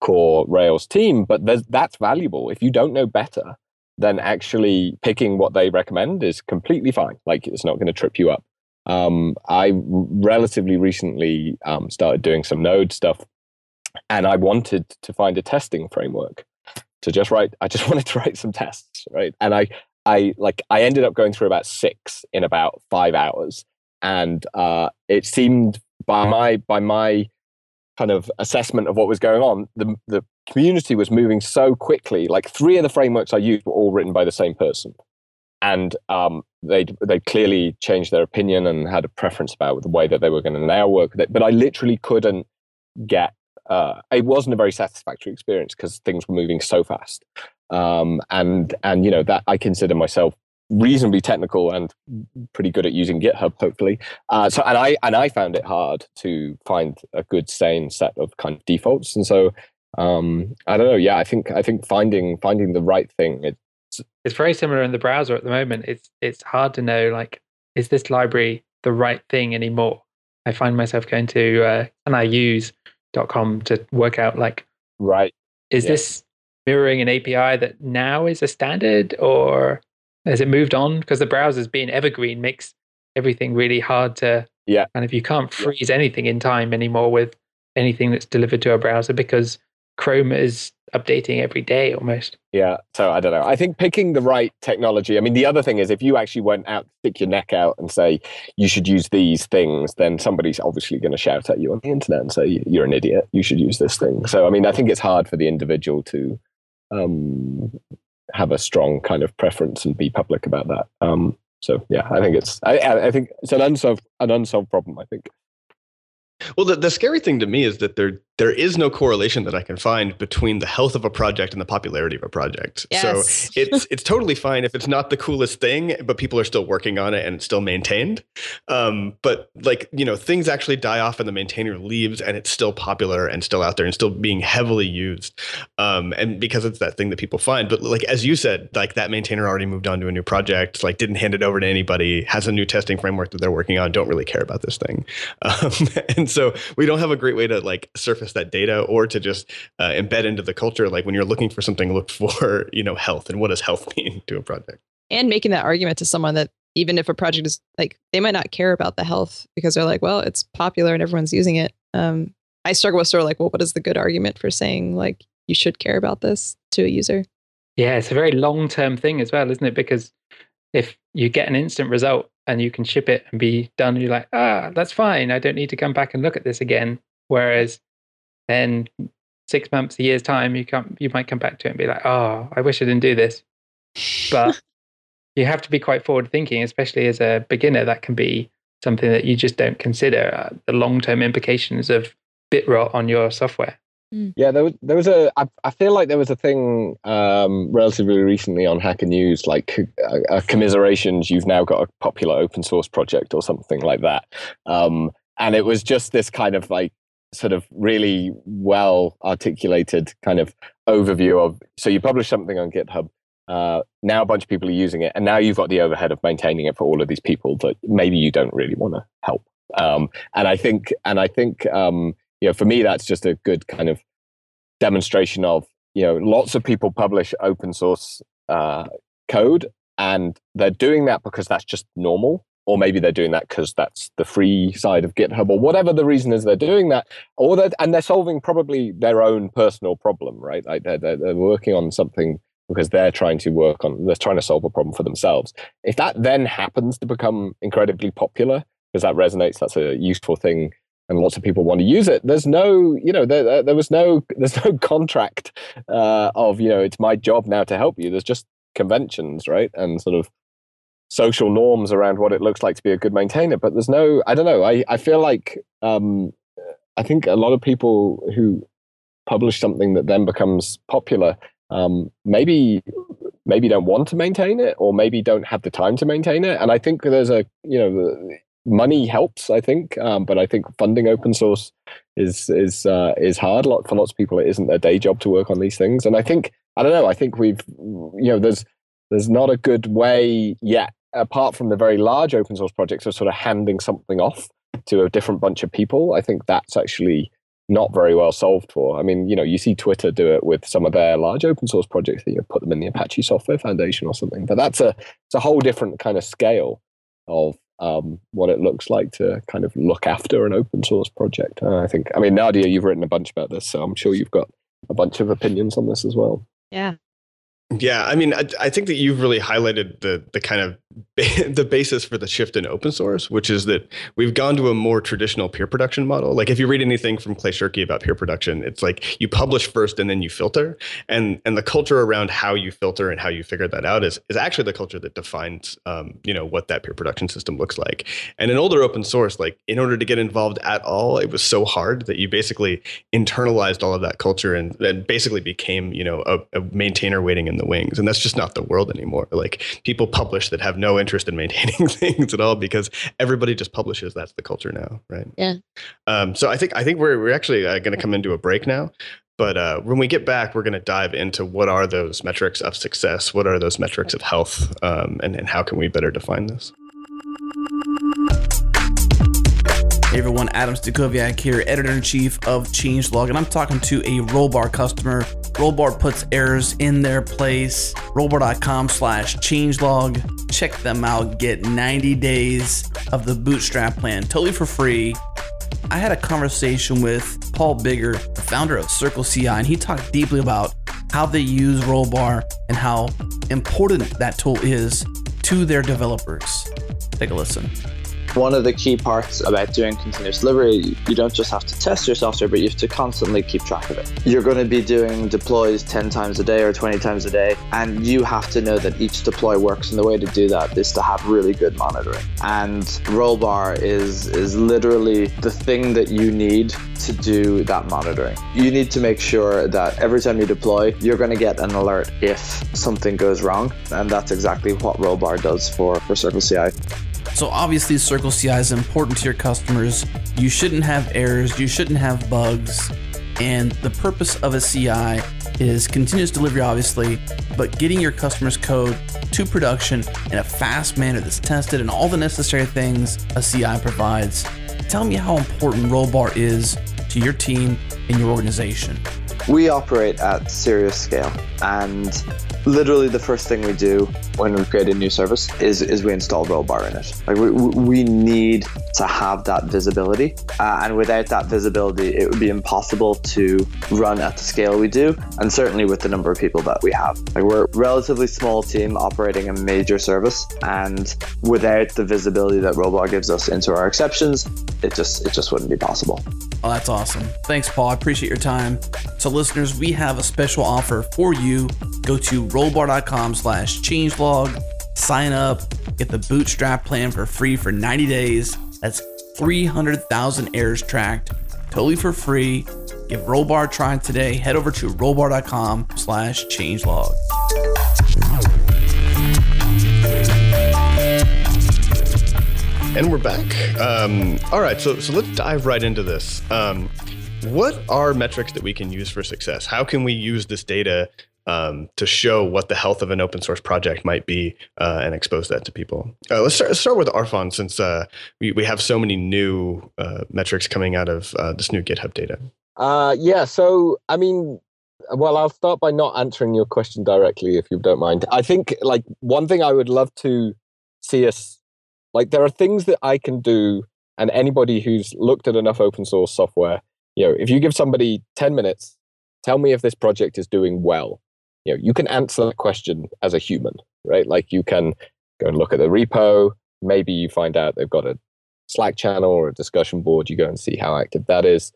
S4: core Rails team, but that's valuable. If you don't know better, then actually picking what they recommend is completely fine. Like it's not going to trip you up. Um, I relatively recently um, started doing some Node stuff, and I wanted to find a testing framework to just write. I just wanted to write some tests, right? And I, I like, I ended up going through about six in about five hours, and uh, it seemed by my by my kind of assessment of what was going on, the the community was moving so quickly. Like three of the frameworks I used were all written by the same person, and um, they they clearly changed their opinion and had a preference about the way that they were going to now work with it. But I literally couldn't get. Uh, it wasn't a very satisfactory experience because things were moving so fast. Um, and and you know that I consider myself reasonably technical and pretty good at using GitHub, hopefully. Uh, so, and I and I found it hard to find a good sane set of kind of defaults, and so um, I don't know. Yeah, I think I think finding finding the right thing. It's
S3: it's very similar in the browser at the moment. It's it's hard to know like is this library the right thing anymore. I find myself going to uh, com to work out like
S4: right
S3: is yeah. this mirroring an API that now is a standard or has it moved on? Because the browsers being evergreen makes everything really hard to.
S4: Yeah.
S3: And if you can't freeze yeah. anything in time anymore with anything that's delivered to a browser because Chrome is updating every day almost.
S4: Yeah. So I don't know. I think picking the right technology. I mean, the other thing is if you actually went out, stick your neck out and say you should use these things, then somebody's obviously going to shout at you on the internet and say you're an idiot. You should use this thing. So I mean, I think it's hard for the individual to um, have a strong kind of preference and be public about that. Um, so yeah, I think it's I, I think it's an unsolved an unsolved problem. I think.
S2: Well, the, the scary thing to me is that there there is no correlation that I can find between the health of a project and the popularity of a project. Yes. So it's it's totally fine if it's not the coolest thing, but people are still working on it and it's still maintained. Um, but like you know, things actually die off and the maintainer leaves, and it's still popular and still out there and still being heavily used. Um, and because it's that thing that people find. But like as you said, like that maintainer already moved on to a new project, like didn't hand it over to anybody, has a new testing framework that they're working on, don't really care about this thing, um, and so we don't have a great way to like surface access that data or to just uh, embed into the culture like when you're looking for something look for you know health and what does health mean to a project?
S1: And making that argument to someone that even if a project is like they might not care about the health because they're like well it's popular and everyone's using it. Um, i struggle with sort of like well what is the good argument for saying like you should care about this to a user?
S3: Yeah it's a very long term thing as well isn't it? Because if you get an instant result and you can ship it and be done you're like ah that's fine. I don't need to come back and look at this again. Whereas then six months, a year's time, you come, you might come back to it and be like, "Oh, I wish I didn't do this." But you have to be quite forward thinking, especially as a beginner. That can be something that you just don't consider uh, the long term implications of bit rot on your software.
S4: Mm. Yeah, there was there was a. I, I feel like there was a thing um, relatively recently on Hacker News, like uh, uh, commiserations. You've now got a popular open source project or something like that, um, and it was just this kind of like sort of really well articulated kind of overview of so you publish something on github uh, now a bunch of people are using it and now you've got the overhead of maintaining it for all of these people that maybe you don't really want to help. Um, and i think and i think um, you know for me that's just a good kind of demonstration of you know lots of people publish open source uh, code and they're doing that because that's just normal or maybe they're doing that because that's the free side of GitHub, or whatever the reason is they're doing that, or they're, and they're solving probably their own personal problem, right? Like they're, they're, they're working on something because they're trying to work on, they're trying to solve a problem for themselves. If that then happens to become incredibly popular because that resonates, that's a useful thing and lots of people want to use it. There's no, you know, there, there was no, there's no contract uh, of, you know, it's my job now to help you. There's just conventions, right, and sort of social norms around what it looks like to be a good maintainer. But there's no, I don't know. I I feel like um, I think a lot of people who publish something that then becomes popular um, maybe maybe don't want to maintain it or maybe don't have the time to maintain it and i think there's a you know money helps i think um, but i think funding open source is is uh, is hard Lot for lots of people it isn't their day job to work on these things and i think i don't know i think we've you know there's there's not a good way yet apart from the very large open source projects of sort of handing something off to a different bunch of people i think that's actually not very well solved for. I mean, you know, you see Twitter do it with some of their large open source projects. That you put them in the Apache Software Foundation or something. But that's a it's a whole different kind of scale of um, what it looks like to kind of look after an open source project. Uh, I think. I mean, Nadia, you've written a bunch about this, so I'm sure you've got a bunch of opinions on this as well.
S1: Yeah,
S2: yeah, I mean, I, I, think that you've really highlighted the the kind of the basis for the shift in open source, which is that we've gone to a more traditional peer production model. Like if you read anything from Clay Shirky about peer production, it's like you publish first and then you filter, and and the culture around how you filter and how you figure that out is is actually the culture that defines um, you know what that peer production system looks like. And in older open source, like in order to get involved at all, it was so hard that you basically internalized all of that culture and basically became you know a, a maintainer waiting in the wings. And that's just not the world anymore. Like people publish that have no interest in maintaining things at all because everybody just publishes. That's the culture now, right?
S1: Yeah.
S2: Um, so I think I think we're we're actually uh, going to come into a break now. But uh, when we get back, we're going to dive into what are those metrics of success, what are those metrics of health, um, and, and how can we better define this.
S5: Hey everyone, Adam Stacoviak here, editor in chief of Changelog, and I'm talking to a Rollbar customer. Rollbar puts errors in their place. Rollbar.com slash changelog. Check them out. Get 90 days of the bootstrap plan totally for free. I had a conversation with Paul Biggar, the founder of Circle CI, and he talked deeply about how they use Rollbar and how important that tool is to their developers. Take a listen.
S6: One of the key parts about doing continuous delivery, you don't just have to test your software, but you have to constantly keep track of it. You're going to be doing deploys 10 times a day or 20 times a day, and you have to know that each deploy works. And the way to do that is to have really good monitoring. And Rollbar is, is literally the thing that you need to do that monitoring. You need to make sure that every time you deploy, you're going to get an alert if something goes wrong. And that's exactly what Rollbar does for, for Circle CI.
S5: So obviously Circle CI is important to your customers. You shouldn't have errors, you shouldn't have bugs. And the purpose of a CI is continuous delivery, obviously, but getting your customers' code to production in a fast manner that's tested and all the necessary things a CI provides. Tell me how important Rollbar is to your team and your organization.
S6: We operate at serious scale, and literally the first thing we do when we create a new service is, is we install Rollbar in it. Like we, we need to have that visibility, uh, and without that visibility, it would be impossible to run at the scale we do, and certainly with the number of people that we have. Like we're a relatively small team operating a major service, and without the visibility that Rollbar gives us into our exceptions, it just it just wouldn't be possible.
S5: Oh, that's awesome. Thanks, Paul. Appreciate your time. So, listeners, we have a special offer for you. Go to rollbar.com slash changelog, sign up, get the bootstrap plan for free for 90 days. That's 300,000 errors tracked, totally for free. Give Rollbar a try today. Head over to rollbar.com slash changelog.
S2: And we're back. Um, all right, so so let's dive right into this. Um, what are metrics that we can use for success? How can we use this data um, to show what the health of an open source project might be uh, and expose that to people? Uh, let's, start, let's start with Arfon since uh, we, we have so many new uh, metrics coming out of uh, this new GitHub data.
S4: Uh, yeah, so I mean, well, I'll start by not answering your question directly, if you don't mind. I think like one thing I would love to see us like there are things that I can do, and anybody who's looked at enough open source software, you know, if you give somebody 10 minutes, tell me if this project is doing well. You know, you can answer that question as a human, right? Like you can go and look at the repo. Maybe you find out they've got a Slack channel or a discussion board, you go and see how active that is.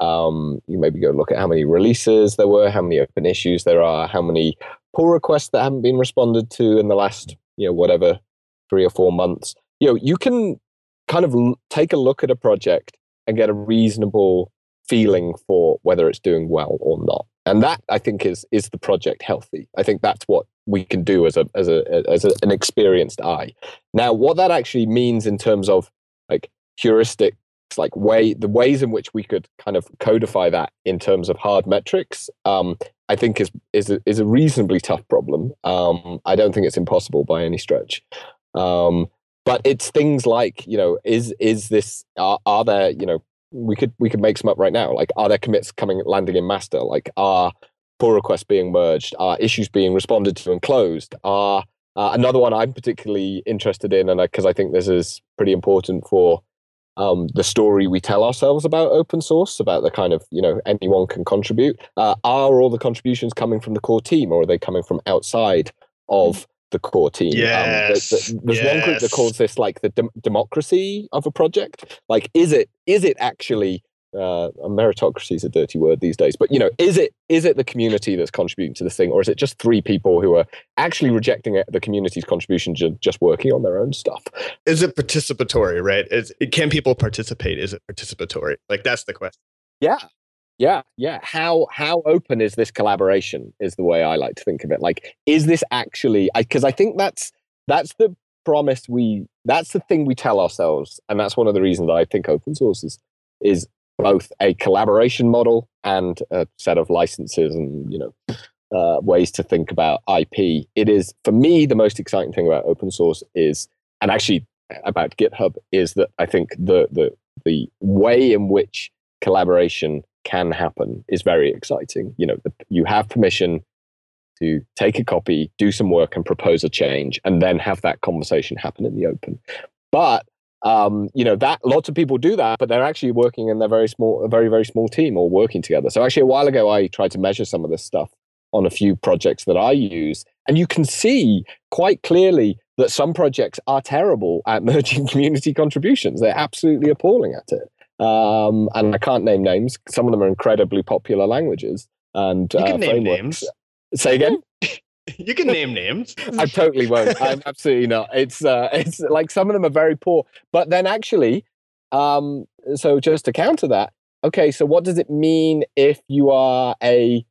S4: Um, you maybe go look at how many releases there were, how many open issues there are, how many pull requests that haven't been responded to in the last, you know, whatever, three or four months. You know, you can kind of take a look at a project and get a reasonable feeling for whether it's doing well or not. And that I think is is the project healthy. I think that's what we can do as a as a as a, an experienced eye. Now, what that actually means in terms of like heuristics, like way the ways in which we could kind of codify that in terms of hard metrics, um, I think is is a, is a reasonably tough problem. Um, I don't think it's impossible by any stretch. Um, but it's things like you know is is this are, are there you know we could we could make some up right now. Like are there commits coming landing in master? Like are pull requests being merged? Are issues being responded to and closed? Are uh, another one i'm particularly interested in and because I, I think this is pretty important for um, the story we tell ourselves about open source, about the kind of, you know, anyone can contribute. Uh, are all the contributions coming from the core team or are they coming from outside of the core team?
S2: Yes.
S4: Um, the, the, there's
S2: yes.
S4: one group that calls this like the dem- democracy of a project. Like, is it is it actually uh, meritocracy is a dirty word these days, but you know, is it is it the community that's contributing to this thing, or is it just three people who are actually rejecting it, the community's contribution, ju- just working on their own stuff?
S2: Is it participatory, right? Is, can people participate? Is it participatory? Like that's the question.
S4: Yeah, yeah, yeah. How how open is this collaboration? Is the way I like to think of it. Like, is this actually? Because I, I think that's that's the promise we. That's the thing we tell ourselves, and that's one of the reasons that I think open source is is both a collaboration model and a set of licenses and you know uh, ways to think about IP. It is for me the most exciting thing about open source is, and actually about GitHub is that I think the the the way in which collaboration can happen is very exciting. You know, the, you have permission to take a copy, do some work, and propose a change, and then have that conversation happen in the open. But um, you know that lots of people do that, but they're actually working in their very small, a very very small team, or working together. So actually, a while ago, I tried to measure some of this stuff on a few projects that I use, and you can see quite clearly that some projects are terrible at merging community contributions. They're absolutely appalling at it. Um, and I can't name names. Some of them are incredibly popular languages and
S2: You can
S4: uh,
S2: name
S4: frameworks.
S2: names.
S4: Say again.
S2: You can name names.
S4: I totally won't. I'm absolutely not. It's uh, it's like some of them are very poor, but then actually, um, so just to counter that, okay, so what does it mean if you are a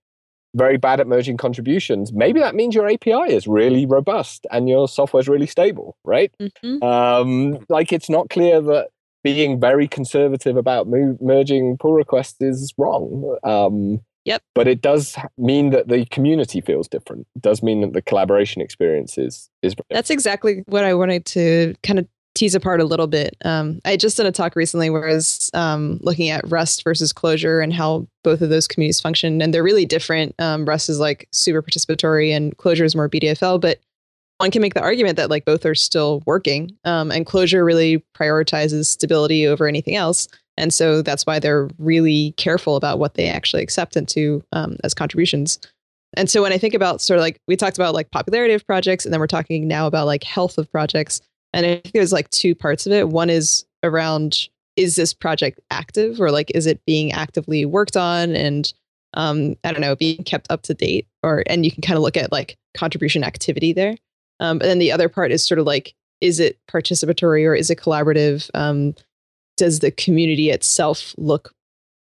S4: very bad at merging contributions? Maybe that means your API is really robust and your software is really stable, right?
S1: Mhm.
S4: Um, like it's not clear that being very conservative about merging pull requests is wrong. Um,
S1: Yep.
S4: But it does mean that the community feels different. It does mean that the collaboration experience is is very
S1: That's exactly what I wanted to kind of tease apart a little bit. Um, I just did a talk recently where I was um, looking at Rust versus Clojure and how both of those communities function, and they're really different. Um, Rust is like super participatory, and Clojure is more BDFL, but one can make the argument that like both are still working, um, and Clojure really prioritizes stability over anything else. And so that's why they're really careful about what they actually accept into um, as contributions. And so when I think about sort of like we talked about like popularity of projects, and then we're talking now about like health of projects. And I think there's like two parts of it. One is around is this project active or like is it being actively worked on and um, I don't know, being kept up to date or and you can kind of look at like contribution activity there. Um, and then the other part is sort of like, is it participatory or is it collaborative? Um, does the community itself look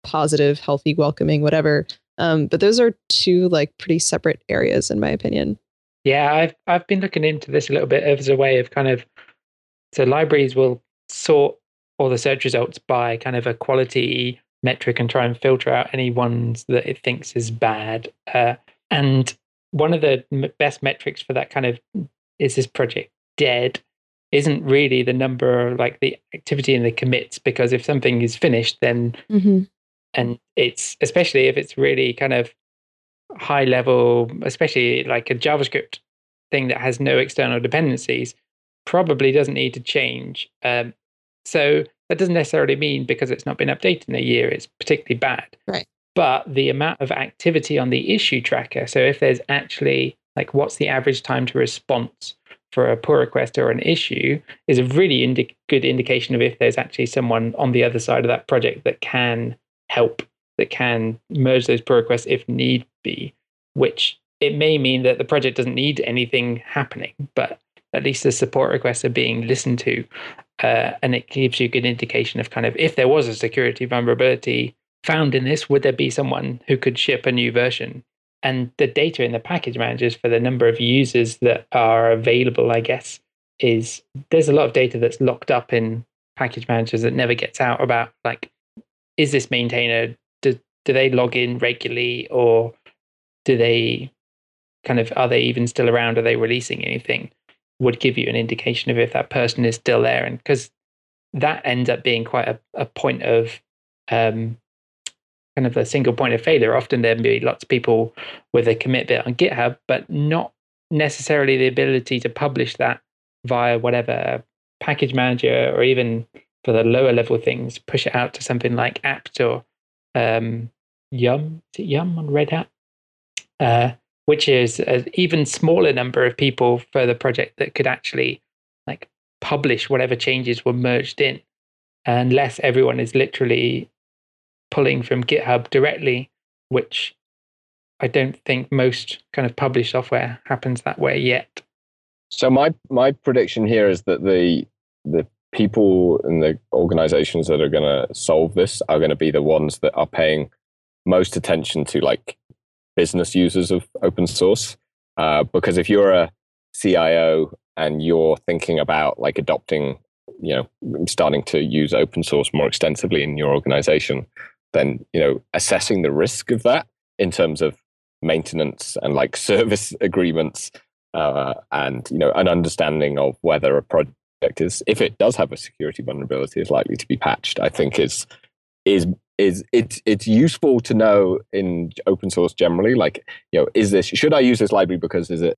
S1: positive, healthy, welcoming, whatever? Um, but those are two like pretty separate areas in my opinion.
S3: Yeah, I've I've been looking into this a little bit as a way of kind of so libraries will sort all the search results by kind of a quality metric and try and filter out any ones that it thinks is bad. Uh, and one of the best metrics for that kind of is this project dead isn't really the number of like the activity in the commits because if something is finished then
S1: Mm-hmm.
S3: and it's especially if it's really kind of high level especially like a javascript thing that has no external dependencies probably doesn't need to change um, so that doesn't necessarily mean because it's not been updated in a year it's particularly bad
S1: Right.
S3: but the amount of activity on the issue tracker so if there's actually like what's the average time to response for a pull request or an issue is a really indi- good indication of if there's actually someone on the other side of that project that can help, that can merge those pull requests if need be, which it may mean that the project doesn't need anything happening, but at least the support requests are being listened to. Uh, and it gives you a good indication of kind of if there was a security vulnerability found in this, would there be someone who could ship a new version? And the data in the package managers for the number of users that are available i guess is there's a lot of data that's locked up in package managers that never gets out about like is this maintainer do, do they log in regularly or do they kind of are they even still around? Are they releasing anything? Would give you an indication of if that person is still there. And because that ends up being quite a, a point of um, kind of a single point of failure. Often there be lots of people with a commit bit on GitHub, but not necessarily the ability to publish that via whatever package manager or even for the lower level things, push it out to something like apt or um, Yum. Is it Yum on Red Hat? Uh, which is an even smaller number of people for the project that could actually like publish whatever changes were merged in unless everyone is literally pulling from GitHub directly, which I don't think most kind of published software happens that way yet.
S4: So my my prediction here is that the the people and the organizations that are going to solve this are going to be the ones that are paying most attention to like business users of open source. Uh, because if you're a CIO and you're thinking about like adopting, you know, starting to use open source more extensively in your organization, then you know assessing the risk of that in terms of maintenance and like service agreements uh, and you know an understanding of whether a project is if it does have a security vulnerability is likely to be patched i think is is is it's it's useful to know in open source generally like you know is this should i use this library because is it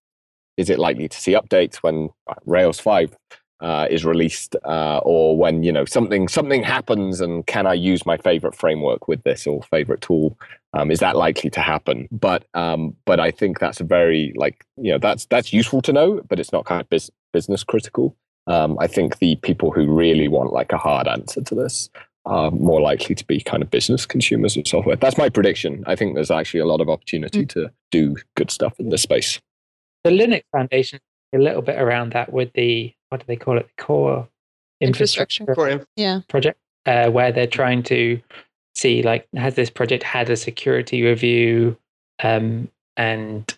S4: is it likely to see updates when uh, rails 5 uh, is released, uh, or when you know something something happens, and can I use my favorite framework with this or favorite tool? Um, is that likely to happen? But um, but I think that's a very like you know that's that's useful to know, but it's not kind of bis- business critical. Um, I think the people who really want like a hard answer to this are more likely to be kind of business consumers of software. That's my prediction. I think there's actually a lot of opportunity mm-hmm. to do good stuff in this space.
S3: The Linux Foundation a little bit around that with the what do they call it? The core infrastructure, infrastructure. Core yeah. project, uh, where they're trying to see like has this project had a security review, um, and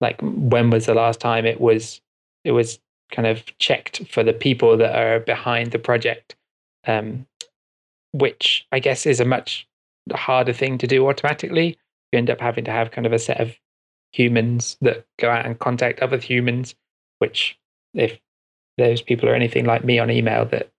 S3: like when was the last time it was it was kind of checked for the people that are behind the project, um, which I guess is a much harder thing to do automatically. You end up having to have kind of a set of humans that go out and contact other humans which if those people are anything like me on email, that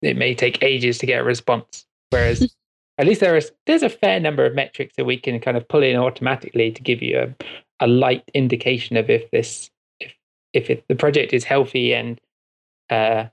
S3: it may take ages to get a response. Whereas at least there is there's a fair number of metrics that we can kind of pull in automatically to give you a, a light indication of if this if if it, the project is healthy and uh,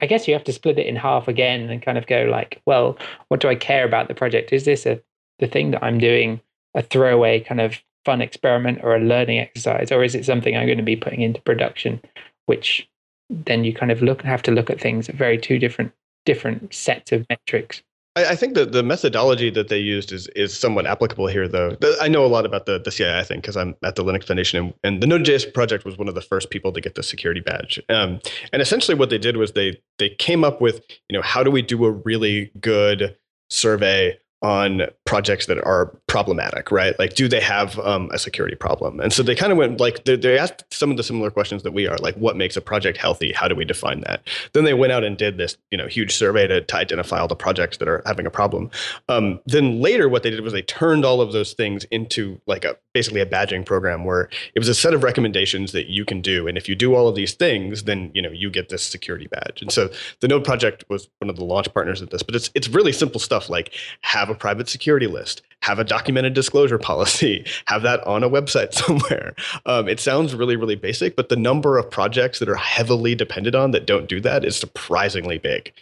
S3: I guess you have to split it in half again and kind of go like, well, what do I care about the project? Is this a the thing that I'm doing a throwaway kind of fun experiment or a learning exercise, or is it something I'm going to be putting into production? Which then you kind of look have to look at things at very two different different sets of metrics.
S2: I, think that the methodology that they used is is somewhat applicable here, though. I know a lot about the, the CII thing because I'm at the Linux Foundation, and, and, the Node.js project was one of the first people to get the security badge. Um, and essentially, what they did was they they came up with, you know, how do we do a really good survey on projects that are problematic, right? Like, do they have um, a security problem? And so they kind of went like they, they, asked some of the similar questions that we are, like, what makes a project healthy? How do we define that? Then they went out and did this, you know, huge survey to, to identify all the projects that are having a problem. Um, then later, what they did was they turned all of those things into like a basically a badging program where it was a set of recommendations that you can do, and if you do all of these things, then you know you get this security badge. And so the Node project was one of the launch partners of this, but it's it's really simple stuff like have a private security list, have a documented disclosure policy, have that on a website somewhere. Um, it sounds really, really basic, but the number of projects that are heavily dependent on that don't do that is surprisingly big.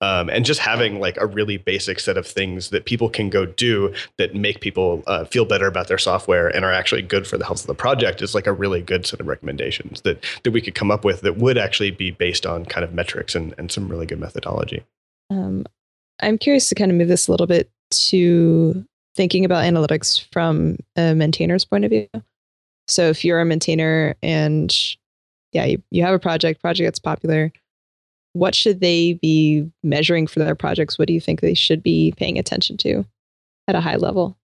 S2: Um, and just having like a really basic set of things that people can go do that make people uh, feel better about their software and are actually good for the health of the project is like a really good set of recommendations that that we could come up with that would actually be based on kind of metrics and, and some really good methodology.
S1: Um, I'm curious to kind of move this a little bit to thinking about analytics from a maintainer's point of view. So if you're a maintainer and yeah, you, you have a project, project that's popular, what should they be measuring for their projects? What do you think they should be paying attention to at a high level?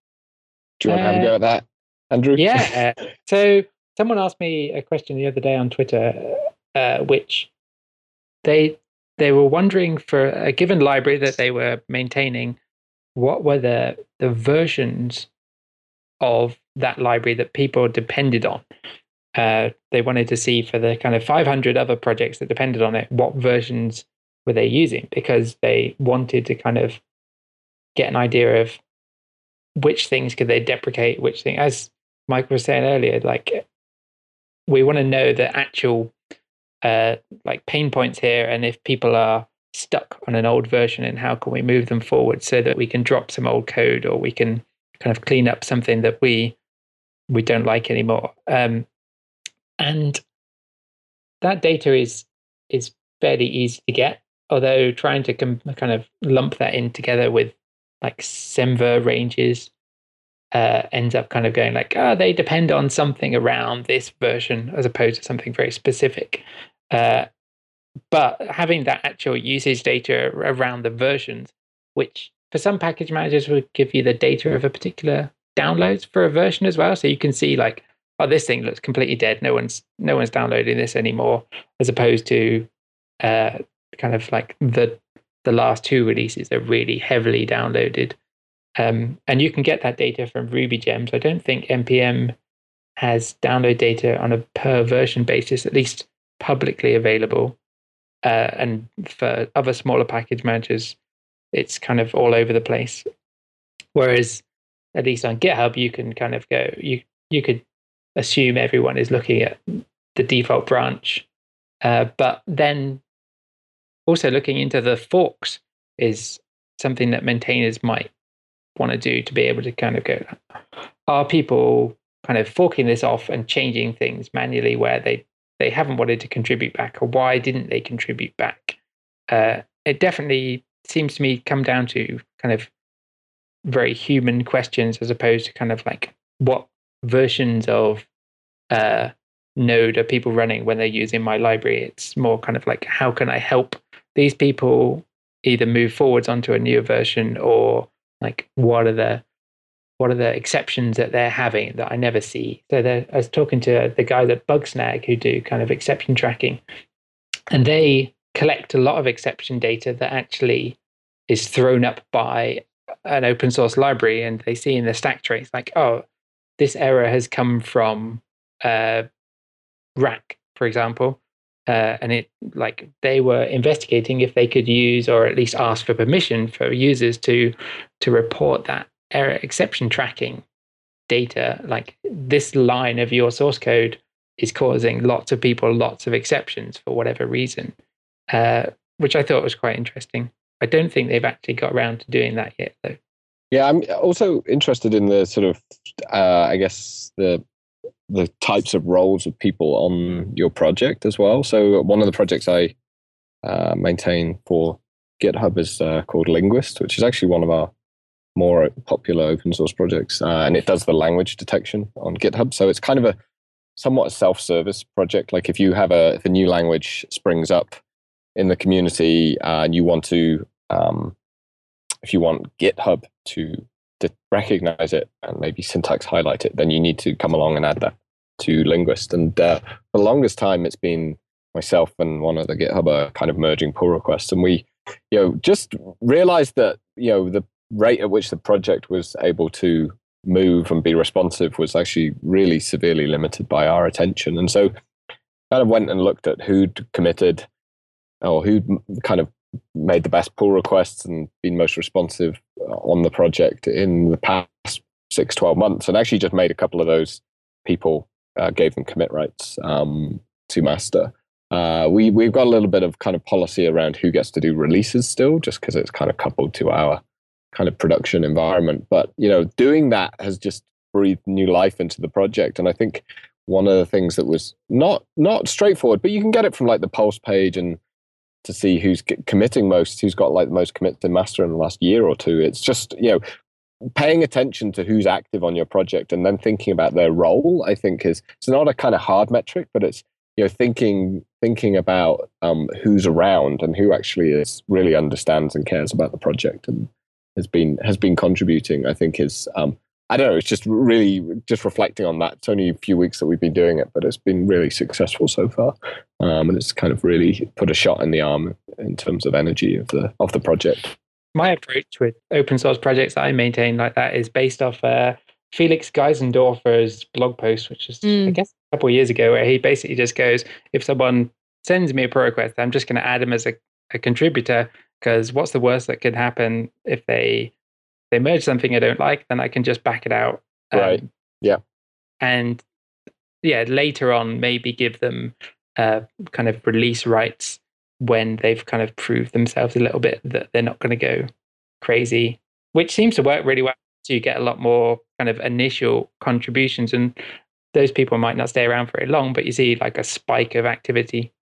S4: Do you want to have a go at that, Andrew?
S3: Yeah. uh, so someone asked me a question the other day on Twitter, uh, which they they were wondering for a given library that they were maintaining, what were the the versions of that library that people depended on. Uh, they wanted to see for the kind of 500 other projects that depended on it, what versions were they using? Because they wanted to kind of get an idea of which things could they deprecate, which thing, as Mike was saying earlier, like we want to know the actual uh, like pain points here, and if people are stuck on an old version, and how can we move them forward so that we can drop some old code or we can kind of clean up something that we we don't like anymore. Um, and that data is is fairly easy to get, although trying to com- kind of lump that in together with like Semver ranges uh, ends up kind of going like, oh, they depend on something around this version as opposed to something very specific. Uh, but having that actual usage data around the versions, which for some package managers would give you the data of a particular downloads for a version as well, so you can see like, oh, this thing looks completely dead. No one's no one's downloading this anymore, as opposed to uh, kind of like the the last two releases are really heavily downloaded. Um, and you can get that data from Ruby Gems. I don't think npm has download data on a per version basis, at least publicly available. Uh, and for other smaller package managers, it's kind of all over the place. Whereas, at least on GitHub, you can kind of go you you could assume everyone is looking at the default branch, uh, but then also looking into the forks is something that maintainers might want to do to be able to kind of go are people kind of forking this off and changing things manually where they they haven't wanted to contribute back or why didn't they contribute back? Uh, it definitely seems to me come down to kind of very human questions as opposed to kind of like what versions of uh, node are people running when they're using my library. It's more kind of like how can i help these people either move forwards onto a newer version or like what are the what are the exceptions that they're having that I never see. So I was talking to the guys at Bugsnag who do kind of exception tracking, and they collect a lot of exception data that actually is thrown up by an open source library, and they see in the stack trace like, oh, this error has come from uh, Rack, for example, uh, and it like they were investigating if they could use or at least ask for permission for users to to report that error exception tracking data like this line of your source code is causing lots of people lots of exceptions for whatever reason uh, which i thought was quite interesting i don't think they've actually got around to doing that yet though
S4: Yeah, I'm also interested in the sort of, uh, I guess the the types of roles of people on your project as well. So one of the projects I uh, maintain for GitHub is uh, called Linguist, which is actually one of our more popular open source projects, uh, and it does the language detection on GitHub. So it's kind of a somewhat self-service project. Like if you have a if a new language springs up in the community uh, and you want to um, if you want GitHub to to recognize it and maybe syntax highlight it, then you need to come along and add that to Linguist. And uh, for the longest time, it's been myself and one of the GitHub are kind of merging pull requests, and we, you know, just realized that you know the rate at which the project was able to move and be responsive was actually really severely limited by our attention, and so kind of went and looked at who'd committed or who'd kind of made the best pull requests and been most responsive on the project in the past six, 12 months, and actually just made a couple of those people, uh, gave them commit rights um, to master. Uh, we we've got a little bit of kind of policy around who gets to do releases still, just because it's kind of coupled to our kind of production environment. But you know, doing that has just breathed new life into the project, and I think one of the things that was not not straightforward, but you can get it from like the pulse page and to see who's committing most, who's got like the most commit to master in the last year or two. It's just you know paying attention to who's active on your project and then thinking about their role. I think is it's not a kind of hard metric, but it's you know thinking thinking about um, who's around and who actually is really understands and cares about the project and has been has been contributing. I think is um, I don't know. It's just really just reflecting on that. It's only a few weeks that we've been doing it, but it's been really successful so far, um, and it's kind of really put a shot in the arm in terms of energy of the of the project.
S3: My approach with open source projects that I maintain like that is based off uh, Felix Geisendorfer's blog post, which is mm. I guess a couple of years ago, where he basically just goes, if someone sends me a pull request, I'm just going to add them as a, a contributor because what's the worst that could happen if they they merge something I don't like, then I can just back it out.
S4: Um, right. Yeah.
S3: And yeah, later on, maybe give them uh, kind of release rights when they've kind of proved themselves a little bit that they're not going to go crazy, which seems to work really well. So you get a lot more kind of initial contributions, and those people might not stay around very long, but you see like a spike of activity.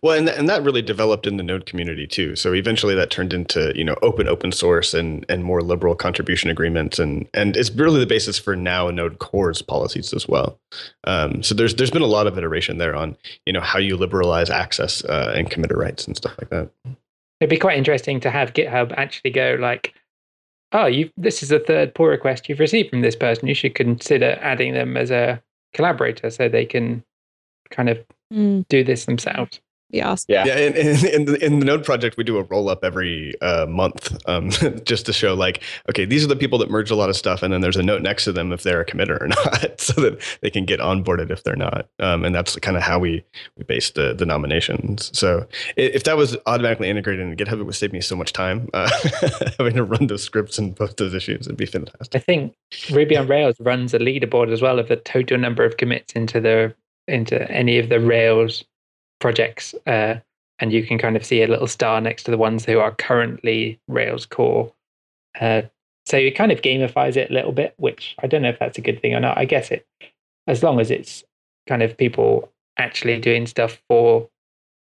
S2: Well, and, and that really developed in the Node community too. So eventually that turned into, you know, open open source and, and more liberal contribution agreements. And, and it's really the basis for now Node Core's policies as well. Um, so there's, there's been a lot of iteration there on, you know, how you liberalize access uh, and committer rights and stuff like that.
S3: It'd be quite interesting to have GitHub actually go like, oh, you this is the third pull request you've received from this person. You should consider adding them as a collaborator so they can kind of mm. do this themselves
S1: be awesome.
S2: Yeah, yeah. In, in, in, the, in the Node project, we do a roll up every uh, month, um, just to show like, okay, these are the people that merge a lot of stuff, and then there's a note next to them if they're a committer or not, so that they can get onboarded if they're not. Um, and that's kind of how we we base the the nominations. So if that was automatically integrated in GitHub, it would save me so much time uh, having to run those scripts and post those issues. It'd be fantastic.
S3: I think Ruby on Rails runs a leaderboard as well of the total number of commits into the into any of the Rails projects, uh, and you can kind of see a little star next to the ones who are currently Rails core. Uh, so it kind of gamifies it a little bit, which I don't know if that's a good thing or not. I guess it, as long as it's kind of people actually doing stuff for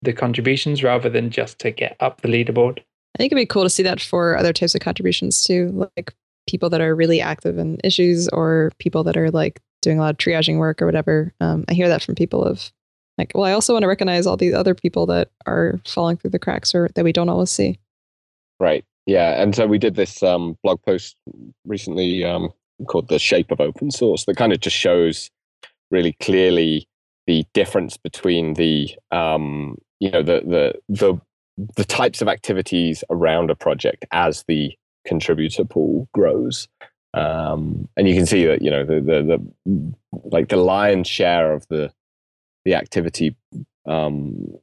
S3: the contributions rather than just to get up the leaderboard.
S1: I think it'd be cool to see that for other types of contributions too, like people that are really active in issues or people that are like doing a lot of triaging work or whatever. Um, I hear that from people of like, well, I also want to recognize all these other people that are falling through the cracks or that we don't always see.
S4: Right. Yeah. And so we did this um, blog post recently um, called The Shape of Open Source that kind of just shows really clearly the difference between the, um, you know, the, the, the, the types of activities around a project as the contributor pool grows. Um, and you can see that, you know, the, the, the, like the lion's share of the, the activity um,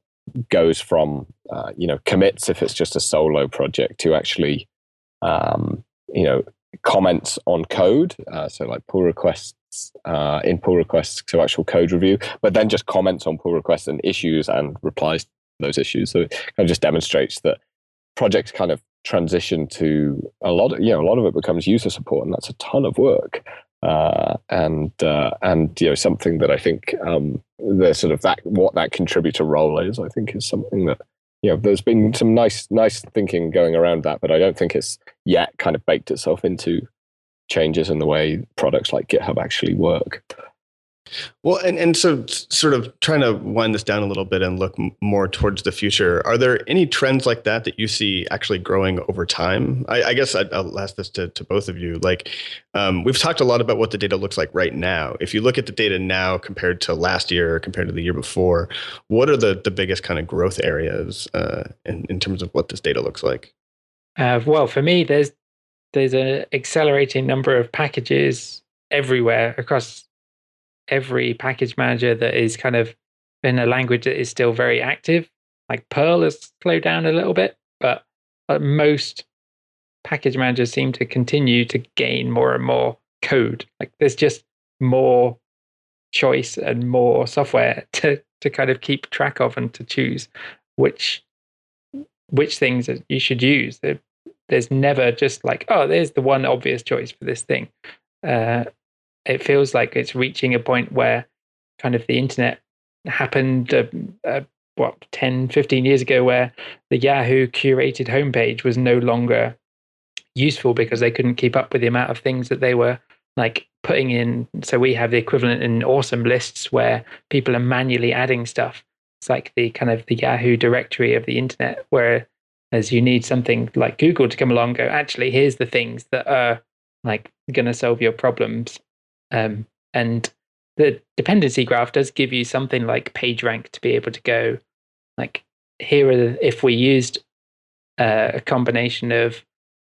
S4: goes from uh, you know commits if it's just a solo project to actually um, you know comments on code uh, so like pull requests uh, in pull requests to actual code review but then just comments on pull requests and issues and replies to those issues. So it kind of just demonstrates that projects kind of transition to a lot of you know a lot of it becomes user support and that's a ton of work uh, and uh, and you know something that I think um, the sort of that what that contributor role is, I think is something that you know there's been some nice nice thinking going around that, but I don't think it's yet kind of baked itself into changes in the way products like GitHub actually work.
S2: Well, and, and so sort of trying to wind this down a little bit and look more towards the future, are there any trends like that that you see actually growing over time? I, I guess i will ask this to, to both of you. Like, um, we've talked a lot about what the data looks like right now. If you look at the data now compared to last year or compared to the year before, what are the, the biggest kind of growth areas uh, in, in terms of what this data looks like?
S3: Uh, well, for me, there's there's an accelerating number of packages everywhere across every package manager that is kind of in a language that is still very active. Like Perl has slowed down a little bit, but most package managers seem to continue to gain more and more code. Like there's just more choice and more software to to kind of keep track of and to choose which which things you should use. There's never just like, oh, there's the one obvious choice for this thing. Uh, it feels like it's reaching a point where kind of the internet happened uh, uh, what 10 15 years ago where the yahoo curated homepage was no longer useful because they couldn't keep up with the amount of things that they were like putting in. So we have the equivalent in awesome lists where people are manually adding stuff. It's like the kind of the yahoo directory of the internet where as you need something like google to come along go actually here's the things that are like going to solve your problems um, and the dependency graph does give you something like PageRank to be able to go like here are the, if we used uh, a combination of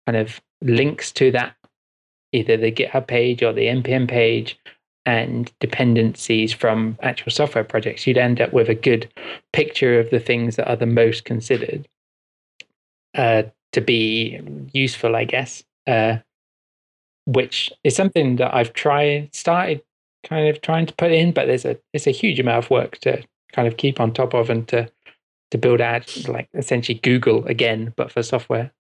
S3: kind of links to that either the GitHub page or the npm page and dependencies from actual software projects, you'd end up with a good picture of the things that are the most considered uh, to be useful, I guess. Uh, which is something that I've tried started kind of trying to put in, but there's a it's a huge amount of work to kind of keep on top of and to to build out like essentially Google again, but for software.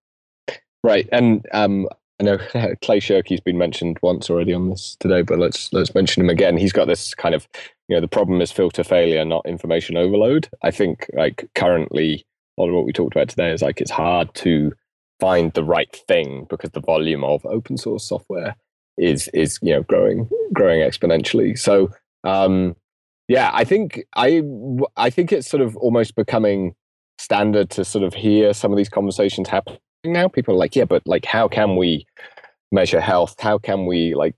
S4: Right, and um, I know Clay Shirky's been mentioned once already on this today, but let's let's mention him again. He's got this kind of you know the problem is filter failure, not information overload. I think like currently a lot of what we talked about today is like it's hard to find the right thing because the volume of open source software is is you know growing growing exponentially. So um, yeah, I think I I think it's sort of almost becoming standard to sort of hear some of these conversations happening now. People are like, yeah, but like, how can we measure health? How can we like,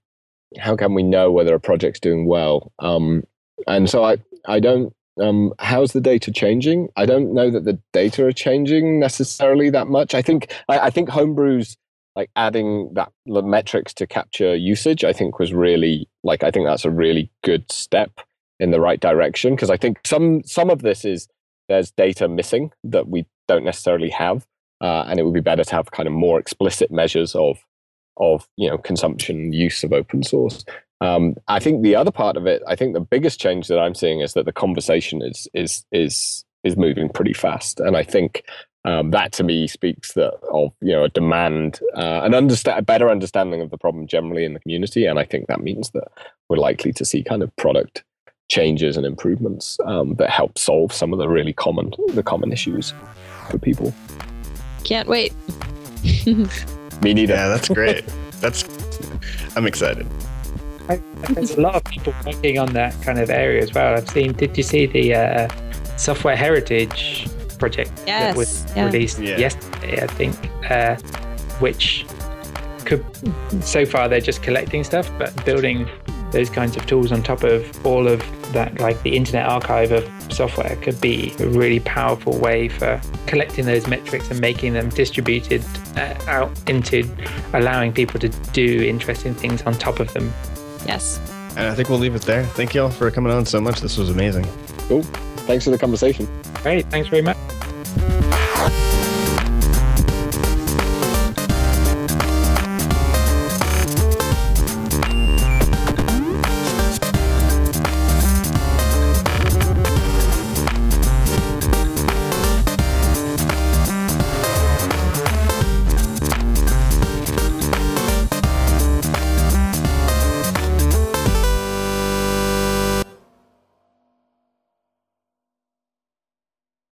S4: how can we know whether a project's doing well? Um, and so I I don't um, how's the data changing? I don't know that the data are changing necessarily that much. I think I, I think Homebrew's like adding that the metrics to capture usage. I think was really like I think that's a really good step in the right direction because I think some some of this is there's data missing that we don't necessarily have, uh, and it would be better to have kind of more explicit measures of of you know consumption use of open source. Um, I think the other part of it, I think the biggest change that I'm seeing is that the conversation is is is is moving pretty fast, and I think um, that to me speaks that of you know a demand, uh, an understand a better understanding of the problem generally in the community, and I think that means that we're likely to see kind of product changes and improvements um, that help solve some of the really common the common issues for people.
S1: Can't wait.
S4: me neither.
S2: Yeah, that's great. that's I'm excited.
S3: I, there's a lot of people working on that kind of area as well. I've seen. Did you see the uh, software heritage project
S1: yes,
S3: that was
S1: yeah.
S3: released
S2: yeah.
S3: yesterday? I think, uh, which could so far they're just collecting stuff, but building those kinds of tools on top of all of that, like the Internet Archive of software, could be a really powerful way for collecting those metrics and making them distributed uh, out into allowing people to do interesting things on top of them
S1: Yes.
S2: And I think we'll leave it there. Thank you all for coming on so much. This was amazing.
S4: Cool. Thanks for the conversation.
S3: Great. Thanks very much.